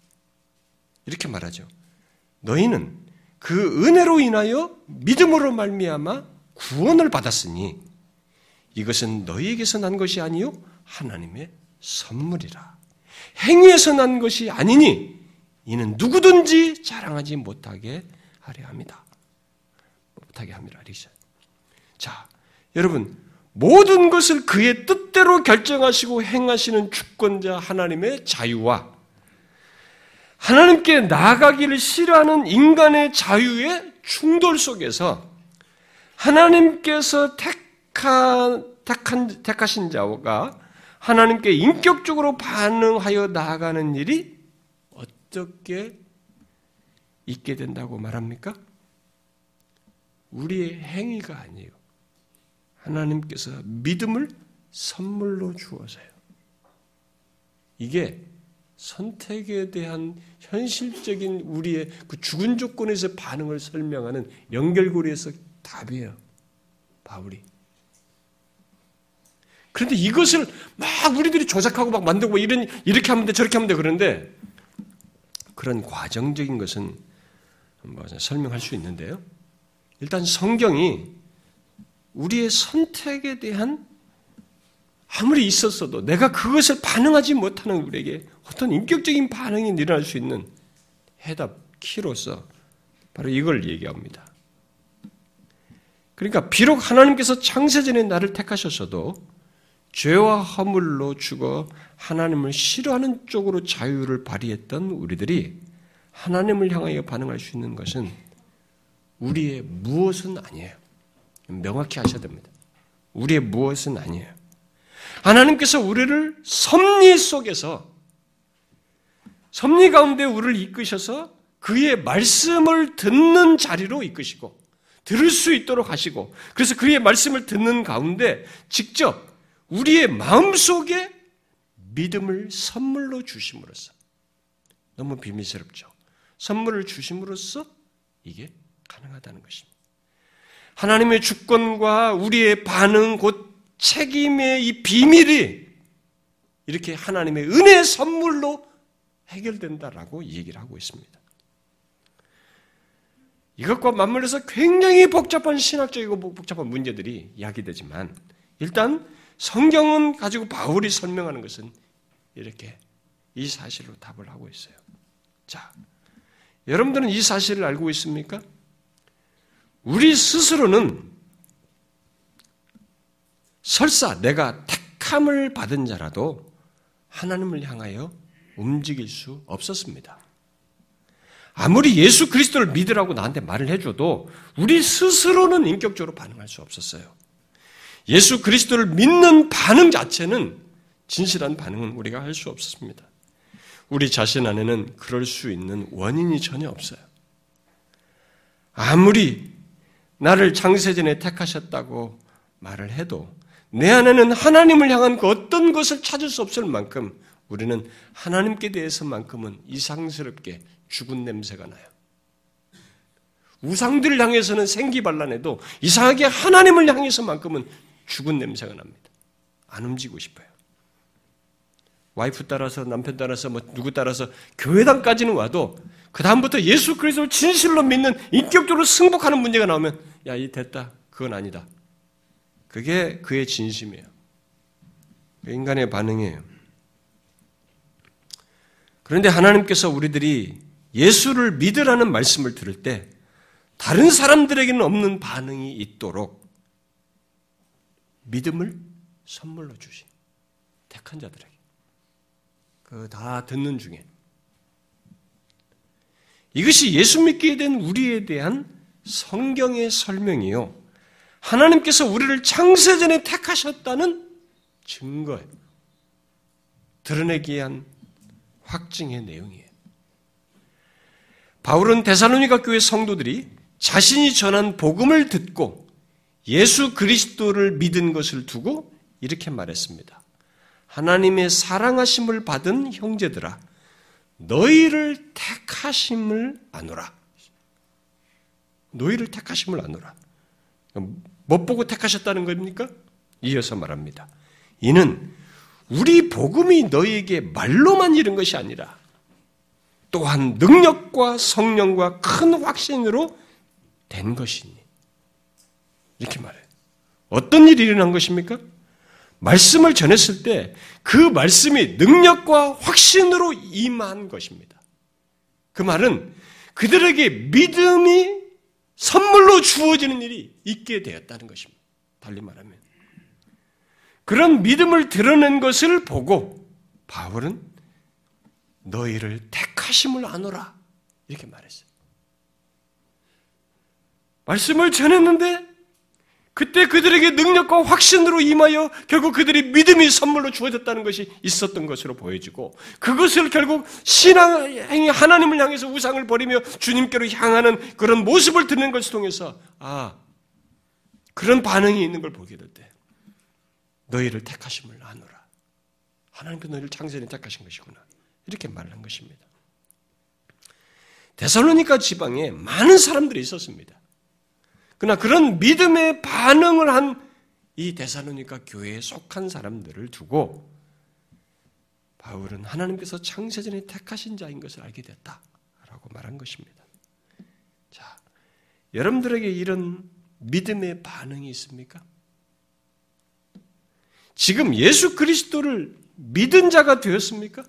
이렇게 말하죠. 너희는 그 은혜로 인하여 믿음으로 말미암아 구원을 받았으니 이것은 너희에게서 난 것이 아니요 하나님의 선물이라. 행위에서 난 것이 아니니 이는 누구든지 자랑하지 못하게 하려 합니다. 못하게 합니다. 자, 여러분 모든 것을 그의 뜻대로 결정하시고 행하시는 주권자 하나님의 자유와 하나님께 나아가기를 싫어하는 인간의 자유의 충돌 속에서 하나님께서 택한, 택한, 택하신 자가 하나님께 인격적으로 반응하여 나아가는 일이 어떻게 있게 된다고 말합니까? 우리의 행위가 아니에요. 하나님께서 믿음을 선물로 주어서요. 이게 선택에 대한 현실적인 우리의 그 죽은 조건에서 반응을 설명하는 연결고리에서 답이에요. 바울이. 그런데 이것을 막 우리들이 조작하고 막 만들고 이런 이렇게 하면 돼 저렇게 하면 돼 그런데 그런 과정적인 것은 뭐 설명할 수 있는데요. 일단 성경이 우리의 선택에 대한 아무리 있었어도 내가 그것을 반응하지 못하는 우리에게 어떤 인격적인 반응이 일어날 수 있는 해답 키로서 바로 이걸 얘기합니다. 그러니까 비록 하나님께서 창세전에 나를 택하셨어도 죄와 허물로 죽어 하나님을 싫어하는 쪽으로 자유를 발휘했던 우리들이 하나님을 향하여 반응할 수 있는 것은 우리의 무엇은 아니에요. 명확히 하셔야 됩니다. 우리의 무엇은 아니에요. 하나님께서 우리를 섭리 속에서 섭리 가운데 우리를 이끄셔서 그의 말씀을 듣는 자리로 이끄시고 들을 수 있도록 하시고 그래서 그의 말씀을 듣는 가운데 직접 우리의 마음속에 믿음을 선물로 주심으로써 너무 비밀스럽죠. 선물을 주심으로써 이게 가능하다는 것입니다. 하나님의 주권과 우리의 반응 곧 책임의 이 비밀이 이렇게 하나님의 은혜 선물로 해결된다라고 얘기를 하고 있습니다. 이것과 맞물려서 굉장히 복잡한 신학적이고 복잡한 문제들이 이야기되지만 일단 성경은 가지고 바울이 설명하는 것은 이렇게 이 사실로 답을 하고 있어요. 자, 여러분들은 이 사실을 알고 있습니까? 우리 스스로는 설사 내가 택함을 받은 자라도 하나님을 향하여 움직일 수 없었습니다. 아무리 예수 그리스도를 믿으라고 나한테 말을 해줘도 우리 스스로는 인격적으로 반응할 수 없었어요. 예수 그리스도를 믿는 반응 자체는 진실한 반응은 우리가 할 수 없었습니다. 우리 자신 안에는 그럴 수 있는 원인이 전혀 없어요. 아무리 나를 창세전에 택하셨다고 말을 해도 내 안에는 하나님을 향한 그 어떤 것을 찾을 수 없을 만큼 우리는 하나님께 대해서만큼은 이상스럽게 죽은 냄새가 나요. 우상들을 향해서는 생기발랄해도 이상하게 하나님을 향해서만큼은 죽은 냄새가 납니다. 안 움직이고 싶어요. 와이프 따라서 남편 따라서 뭐 누구 따라서 교회당까지는 와도 그 다음부터 예수 그리스도를 진실로 믿는 인격적으로 승복하는 문제가 나오면 야 이 됐다 그건 아니다. 그게 그의 진심이에요. 인간의 반응이에요. 그런데 하나님께서 우리들이 예수를 믿으라는 말씀을 들을 때 다른 사람들에게는 없는 반응이 있도록 믿음을 선물로 주신 택한 자들에게 그 다 듣는 중에 이것이 예수 믿게 된 우리에 대한 성경의 설명이요. 하나님께서 우리를 창세전에 택하셨다는 증거예요. 드러내기 위한 확증의 내용이에요. 바울은 데살로니가 교회 성도들이 자신이 전한 복음을 듣고 예수 그리스도를 믿은 것을 두고 이렇게 말했습니다. 하나님의 사랑하심을 받은 형제들아, 너희를 택하심을 아노라. 너희를 택하심을 아노라. 못 보고 택하셨다는 겁니까? 이어서 말합니다. 이는 우리 복음이 너희에게 말로만 이른 것이 아니라 또한 능력과 성령과 큰 확신으로 된 것이니. 이렇게 말해요. 어떤 일이 일어난 것입니까? 말씀을 전했을 때 그 말씀이 능력과 확신으로 임한 것입니다. 그 말은 그들에게 믿음이 선물로 주어지는 일이 있게 되었다는 것입니다. 달리 말하면. 그런 믿음을 드러낸 것을 보고 바울은 너희를 택하심을 아노라. 이렇게 말했어요. 말씀을 전했는데 그때 그들에게 능력과 확신으로 임하여 결국 그들이 믿음이 선물로 주어졌다는 것이 있었던 것으로 보여지고 그것을 결국 신앙행위 하나님을 향해서 우상을 버리며 주님께로 향하는 그런 모습을 듣는 것을 통해서 아 그런 반응이 있는 걸 보게 될 때 너희를 택하심을 아노라 하나님께 너희를 창세에 택하신 것이구나 이렇게 말한 것입니다. 데살로니카 지방에 많은 사람들이 있었습니다. 그러나 그런 믿음의 반응을 한이 데살로니카 교회에 속한 사람들을 두고 바울은 하나님께서 창세전에 택하신 자인 것을 알게 됐다라고 말한 것입니다. 자, 여러분들에게 이런 믿음의 반응이 있습니까? 지금 예수 그리스도를 믿은 자가 되었습니까?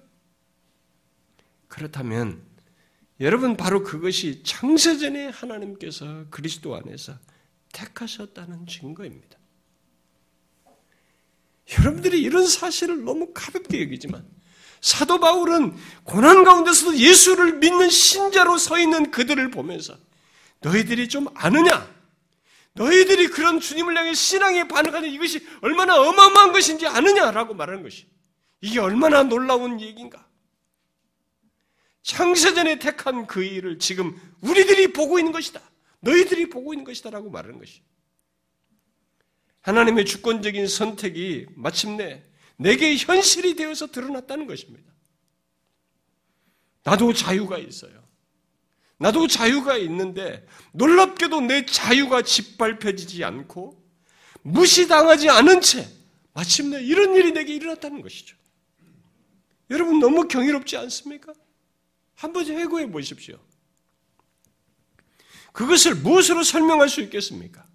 그렇다면 여러분 바로 그것이 창세전에 하나님께서 그리스도 안에서 택하셨다는 증거입니다. 여러분들이 이런 사실을 너무 가볍게 여기지만 사도 바울은 고난 가운데서도 예수를 믿는 신자로 서 있는 그들을 보면서 너희들이 좀 아느냐? 너희들이 그런 주님을 향해 신앙에 반응하는 이것이 얼마나 어마어마한 것인지 아느냐라고 말하는 것이 이게 얼마나 놀라운 얘기인가? 창세전에 택한 그 일을 지금 우리들이 보고 있는 것이다. 너희들이 보고 있는 것이다라고 말하는 것이. 하나님의 주권적인 선택이 마침내 내게 현실이 되어서 드러났다는 것입니다. 나도 자유가 있어요. 나도 자유가 있는데 놀랍게도 내 자유가 짓밟혀지지 않고 무시당하지 않은 채 마침내 이런 일이 내게 일어났다는 것이죠. 여러분 너무 경이롭지 않습니까? 한번 회고해 보십시오. 그것을 무엇으로 설명할 수 있겠습니까?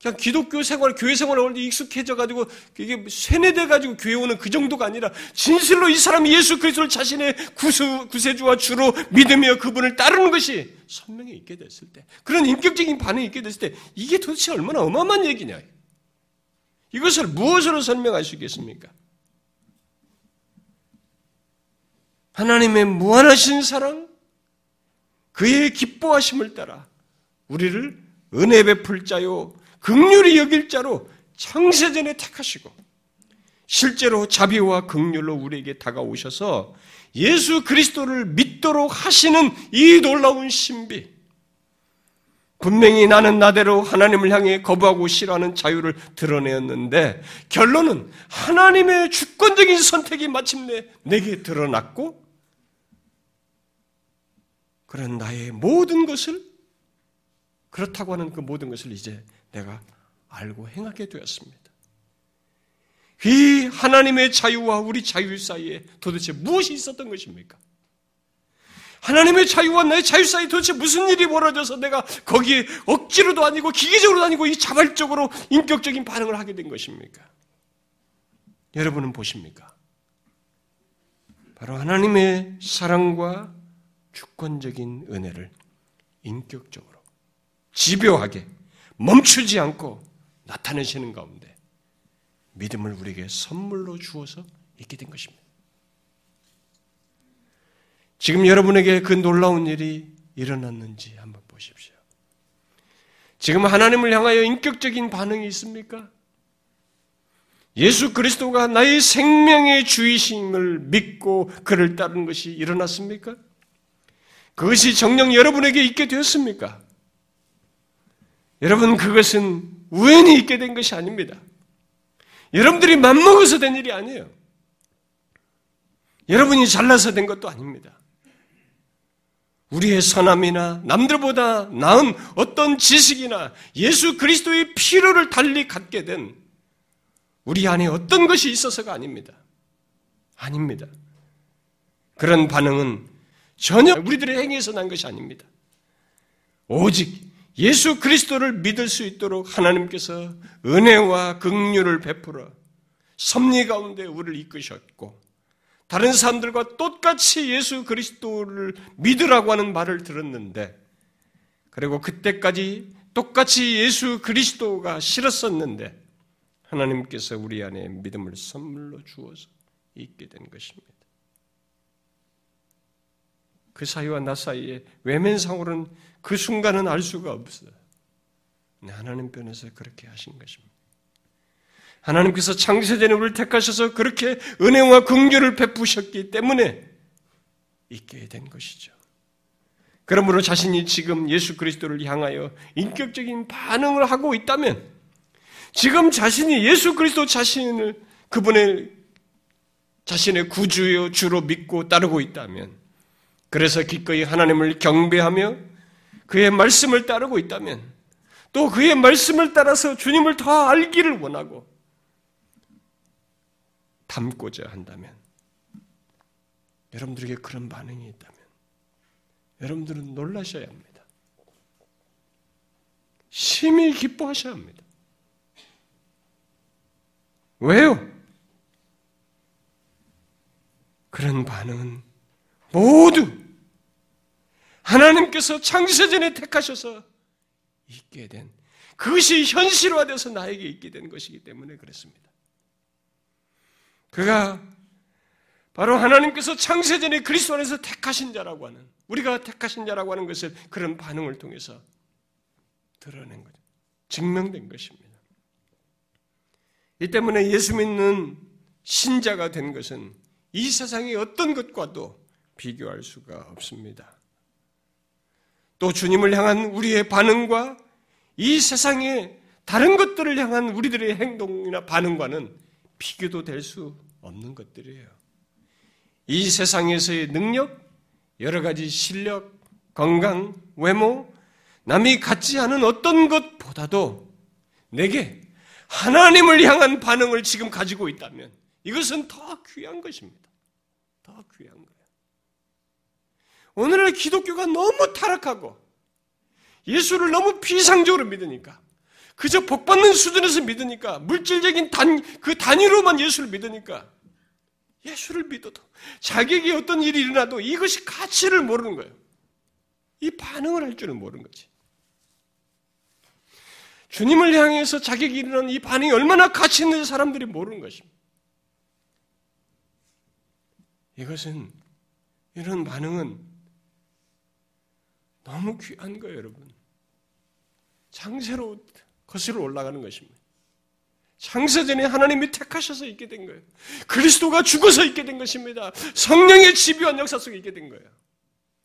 그냥 기독교 생활, 교회 생활에 익숙해져 가지고 이게 세뇌돼 가지고 교회 오는 그 정도가 아니라 진실로 이 사람이 예수 그리스도를 자신의 구수, 구세주와 주로 믿으며 그분을 따르는 것이 선명히 있게 됐을 때, 그런 인격적인 반응이 있게 됐을 때 이게 도대체 얼마나 어마어마한 얘기냐? 이것을 무엇으로 설명할 수 있겠습니까? 하나님의 무한하신 사랑, 그의 기뻐하심을 따라 우리를 은혜 베풀 자요, 극률이 여길 자로 창세전에 택하시고 실제로 자비와 극률로 우리에게 다가오셔서 예수 그리스도를 믿도록 하시는 이 놀라운 신비. 분명히 나는 나대로 하나님을 향해 거부하고 싫어하는 자유를 드러내었는데 결론은 하나님의 주권적인 선택이 마침내 내게 드러났고 그런 나의 모든 것을 그렇다고 하는 그 모든 것을 이제 내가 알고 행하게 되었습니다. 이 하나님의 자유와 우리 자유 사이에 도대체 무엇이 있었던 것입니까? 하나님의 자유와 나의 자유 사이에 도대체 무슨 일이 벌어져서 내가 거기에 억지로도 아니고 기계적으로도 아니고 이 자발적으로 인격적인 반응을 하게 된 것입니까? 여러분은 보십니까? 바로 하나님의 사랑과 주권적인 은혜를 인격적으로 집요하게 멈추지 않고 나타내시는 가운데 믿음을 우리에게 선물로 주어서 있게 된 것입니다. 지금 여러분에게 그 놀라운 일이 일어났는지 한번 보십시오. 지금 하나님을 향하여 인격적인 반응이 있습니까? 예수 그리스도가 나의 생명의 주이심을 믿고 그를 따르는 것이 일어났습니까? 그것이 정녕 여러분에게 있게 되었습니까? 여러분, 그것은 우연히 있게 된 것이 아닙니다. 여러분들이 맘먹어서 된 일이 아니에요. 여러분이 잘나서 된 것도 아닙니다. 우리의 선함이나 남들보다 나은 어떤 지식이나 예수 그리스도의 필요를 달리 갖게 된 우리 안에 어떤 것이 있어서가 아닙니다. 아닙니다. 그런 반응은 전혀 우리들의 행위에서 난 것이 아닙니다. 오직 예수 그리스도를 믿을 수 있도록 하나님께서 은혜와 긍휼을 베풀어 섭리 가운데 우리를 이끄셨고 다른 사람들과 똑같이 예수 그리스도를 믿으라고 하는 말을 들었는데 그리고 그때까지 똑같이 예수 그리스도가 싫었었는데 하나님께서 우리 안에 믿음을 선물로 주어서 있게 된 것입니다. 그 사이와 나 사이에 외면상으로는 그 순간은 알 수가 없어요. 하나님 편에서 그렇게 하신 것입니다. 하나님께서 창세전에 우리를 택하셔서 그렇게 은혜와 긍휼을 베푸셨기 때문에 있게 된 것이죠. 그러므로 자신이 지금 예수 그리스도를 향하여 인격적인 반응을 하고 있다면 지금 자신이 예수 그리스도 자신을 그분의 자신의 구주요 주로 믿고 따르고 있다면 그래서 기꺼이 하나님을 경배하며 그의 말씀을 따르고 있다면 또 그의 말씀을 따라서 주님을 더 알기를 원하고 닮고자 한다면 여러분들에게 그런 반응이 있다면 여러분들은 놀라셔야 합니다. 심히 기뻐하셔야 합니다. 왜요? 그런 반응은 모두 하나님께서 창세전에 택하셔서 있게 된 그것이 현실화돼서 나에게 있게 된 것이기 때문에 그렇습니다. 그가 바로 하나님께서 창세전에 그리스도 안에서 택하신 자라고 하는 우리가 택하신 자라고 하는 것을 그런 반응을 통해서 드러낸 거죠. 증명된 것입니다. 이 때문에 예수 믿는 신자가 된 것은 이 세상의 어떤 것과도 비교할 수가 없습니다. 또 주님을 향한 우리의 반응과 이 세상의 다른 것들을 향한 우리들의 행동이나 반응과는 비교도 될 수 없는 것들이에요. 이 세상에서의 능력, 여러 가지 실력, 건강, 외모, 남이 갖지 않은 어떤 것보다도 내게 하나님을 향한 반응을 지금 가지고 있다면 이것은 더 귀한 것입니다. 더 귀한 거예요. 오늘날 기독교가 너무 타락하고 예수를 너무 비상적으로 믿으니까 그저 복받는 수준에서 믿으니까 물질적인 단, 그 단위로만 예수를 믿으니까 예수를 믿어도 자격이 어떤 일이 일어나도 이것이 가치를 모르는 거예요. 이 반응을 할 줄은 모르는 거지. 주님을 향해서 자격이 일어나는 이 반응이 얼마나 가치 있는지 사람들이 모르는 것입니다. 이것은 이런 반응은 너무 귀한 거예요, 여러분. 장세로 거슬러 올라가는 것입니다. 창세전에 하나님이 택하셔서 있게 된 거예요. 그리스도가 죽어서 있게 된 것입니다. 성령의 집요한 역사 속에 있게 된 거예요.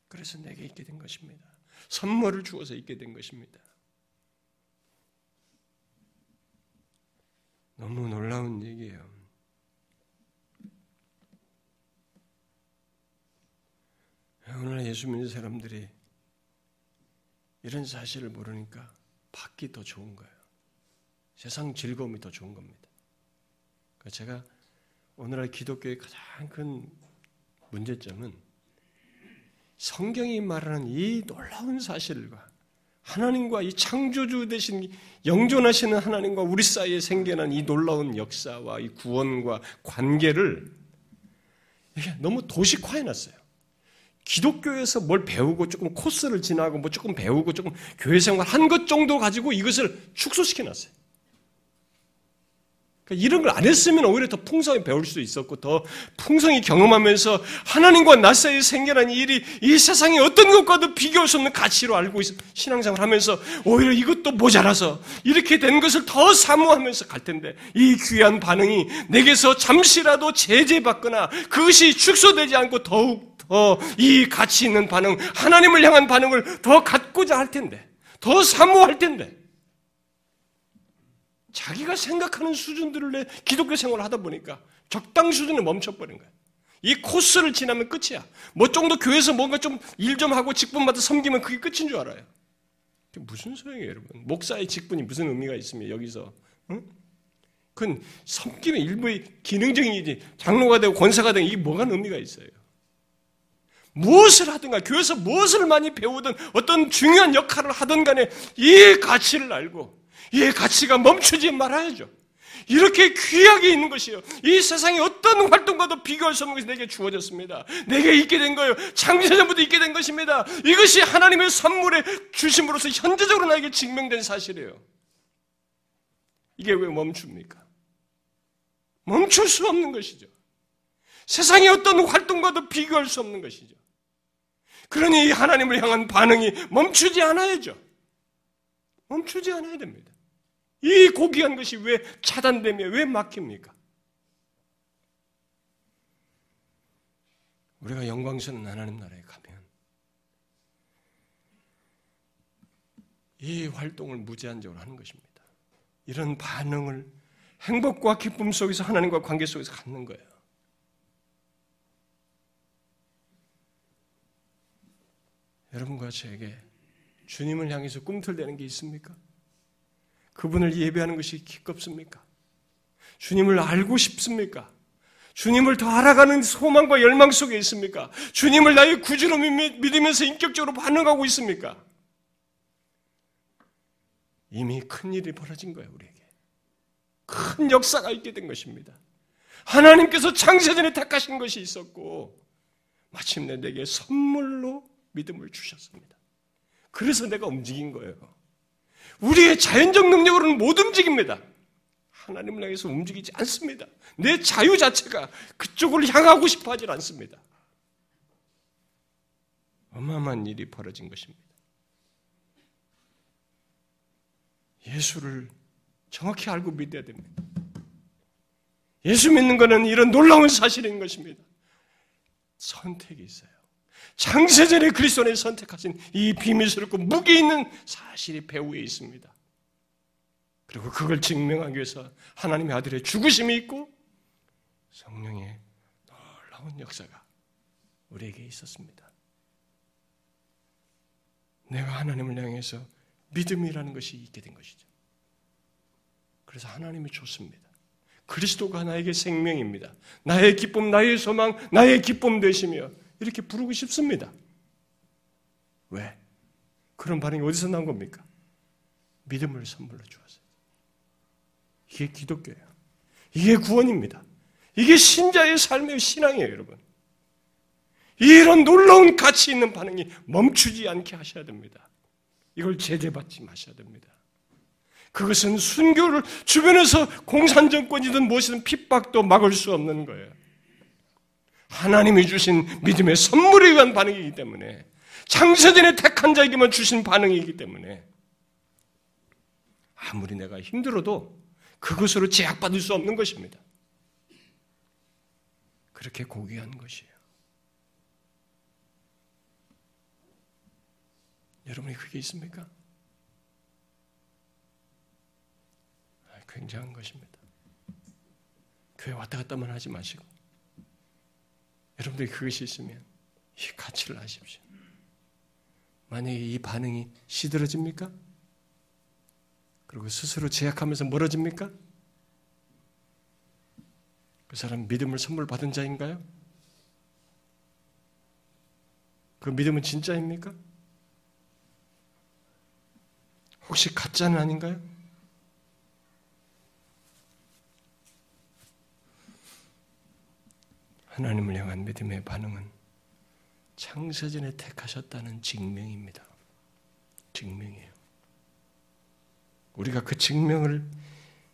그래서 내게 있게 된 것입니다. 선물을 주어서 있게 된 것입니다. 너무 놀라운 얘기예요. 오늘 예수 믿는 사람들이 이런 사실을 모르니까 받기 더 좋은 거예요. 세상 즐거움이 더 좋은 겁니다. 그러니까 제가 오늘날 기독교의 가장 큰 문제점은 성경이 말하는 이 놀라운 사실과 하나님과 이 창조주 대신 영존하시는 하나님과 우리 사이에 생겨난 이 놀라운 역사와 이 구원과 관계를 너무 도식화해 놨어요. 기독교에서 뭘 배우고 조금 코스를 지나고 뭐 조금 배우고 조금 교회 생활 한 것 정도 가지고 이것을 축소시켜 놨어요. 그러니까 이런 걸 안 했으면 오히려 더 풍성히 배울 수 있었고 더 풍성히 경험하면서 하나님과 나 사이에 생겨난 일이 이 세상의 어떤 것과도 비교할 수 없는 가치로 알고 있어 신앙생활 하면서 오히려 이것도 모자라서 이렇게 된 것을 더 사모하면서 갈 텐데 이 귀한 반응이 내게서 잠시라도 제재받거나 그것이 축소되지 않고 더욱 더이 가치 있는 반응 하나님을 향한 반응을 더 갖고자 할 텐데 더 사모할 텐데 자기가 생각하는 수준들을 내 기독교 생활을 하다 보니까 적당 수준에 멈춰버린 거야. 이 코스를 지나면 끝이야. 뭐 정도 교회에서 뭔가 좀 일좀 하고 직분 받아 섬기면 그게 끝인 줄 알아요. 무슨 소용이에요, 여러분? 목사의 직분이 무슨 의미가 있으며 여기서 응? 그건 섬김의 일부의 기능적인 일이 장로가 되고 권사가 되고 이게 뭐가 의미가 있어요? 무엇을 하든가 교회에서 무엇을 많이 배우든 어떤 중요한 역할을 하든 간에 이 가치를 알고 이 가치가 멈추지 말아야죠. 이렇게 귀하게 있는 것이요. 이 세상의 어떤 활동과도 비교할 수 없는 것이 내게 주어졌습니다. 내게 있게 된 거예요. 창세전부터 있게 된 것입니다. 이것이 하나님의 선물에 주심으로써 현재적으로 나에게 증명된 사실이에요. 이게 왜 멈춥니까? 멈출 수 없는 것이죠. 세상의 어떤 활동과도 비교할 수 없는 것이죠. 그러니 하나님을 향한 반응이 멈추지 않아야죠. 멈추지 않아야 됩니다. 이 고귀한 것이 왜 차단되며 왜 막힙니까? 우리가 영광스러운 하나님 나라에 가면 이 활동을 무제한적으로 하는 것입니다. 이런 반응을 행복과 기쁨 속에서 하나님과 관계 속에서 갖는 거예요. 여러분과 저에게 주님을 향해서 꿈틀대는 게 있습니까? 그분을 예배하는 것이 기껍습니까? 주님을 알고 싶습니까? 주님을 더 알아가는 소망과 열망 속에 있습니까? 주님을 나의 구주로 믿으면서 인격적으로 반응하고 있습니까? 이미 큰 일이 벌어진 거예요, 우리에게. 큰 역사가 있게 된 것입니다. 하나님께서 창세전에 택하신 것이 있었고, 마침내 내게 선물로 믿음을 주셨습니다. 그래서 내가 움직인 거예요. 우리의 자연적 능력으로는 못 움직입니다. 하나님을 향해서 움직이지 않습니다. 내 자유 자체가 그쪽을 향하고 싶어 하질 않습니다. 어마어마한 일이 벌어진 것입니다. 예수를 정확히 알고 믿어야 됩니다. 예수 믿는 것은 이런 놀라운 사실인 것입니다. 선택이 있어요. 창세전에 그리스도를 선택하신 이 비밀스럽고 무게 있는 사실이 배후에 있습니다. 그리고 그걸 증명하기 위해서 하나님의 아들의 죽으심이 있고 성령의 놀라운 역사가 우리에게 있었습니다. 내가 하나님을 향해서 믿음이라는 것이 있게 된 것이죠. 그래서 하나님이 좋습니다. 그리스도가 나에게 생명입니다. 나의 기쁨, 나의 소망, 나의 기쁨 되시며 이렇게 부르고 싶습니다. 왜? 그런 반응이 어디서 나온 겁니까? 믿음을 선물로 주었어요. 이게 기독교예요. 이게 구원입니다. 이게 신자의 삶의 신앙이에요, 여러분. 이런 놀라운 가치 있는 반응이 멈추지 않게 하셔야 됩니다. 이걸 제재받지 마셔야 됩니다. 그것은 순교를 주변에서 공산정권이든 무엇이든 핍박도 막을 수 없는 거예요. 하나님이 주신 믿음의 선물에 의한 반응이기 때문에 창세전에 택한 자에게만 주신 반응이기 때문에 아무리 내가 힘들어도 그것으로 제약받을 수 없는 것입니다. 그렇게 고귀한 것이에요. 여러분이 그게 있습니까? 아, 굉장한 것입니다. 교회 왔다 갔다만 하지 마시고 여러분들이 그것이 있으면 이 가치를 아십시오. 만약에 이 반응이 시들어집니까? 그리고 스스로 제약하면서 멀어집니까? 그 사람 믿음을 선물 받은 자인가요? 그 믿음은 진짜입니까? 혹시 가짜는 아닌가요? 하나님을 향한 믿음의 반응은 창세전에 택하셨다는 증명입니다. 증명이에요. 우리가 그 증명을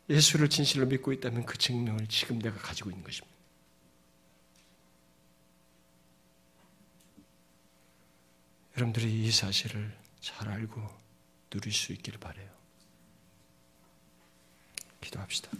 예수를 진실로 믿고 있다면 그 증명을 지금 내가 가지고 있는 것입니다. 여러분들이 이 사실을 잘 알고 누릴 수 있기를 바래요. 기도합시다.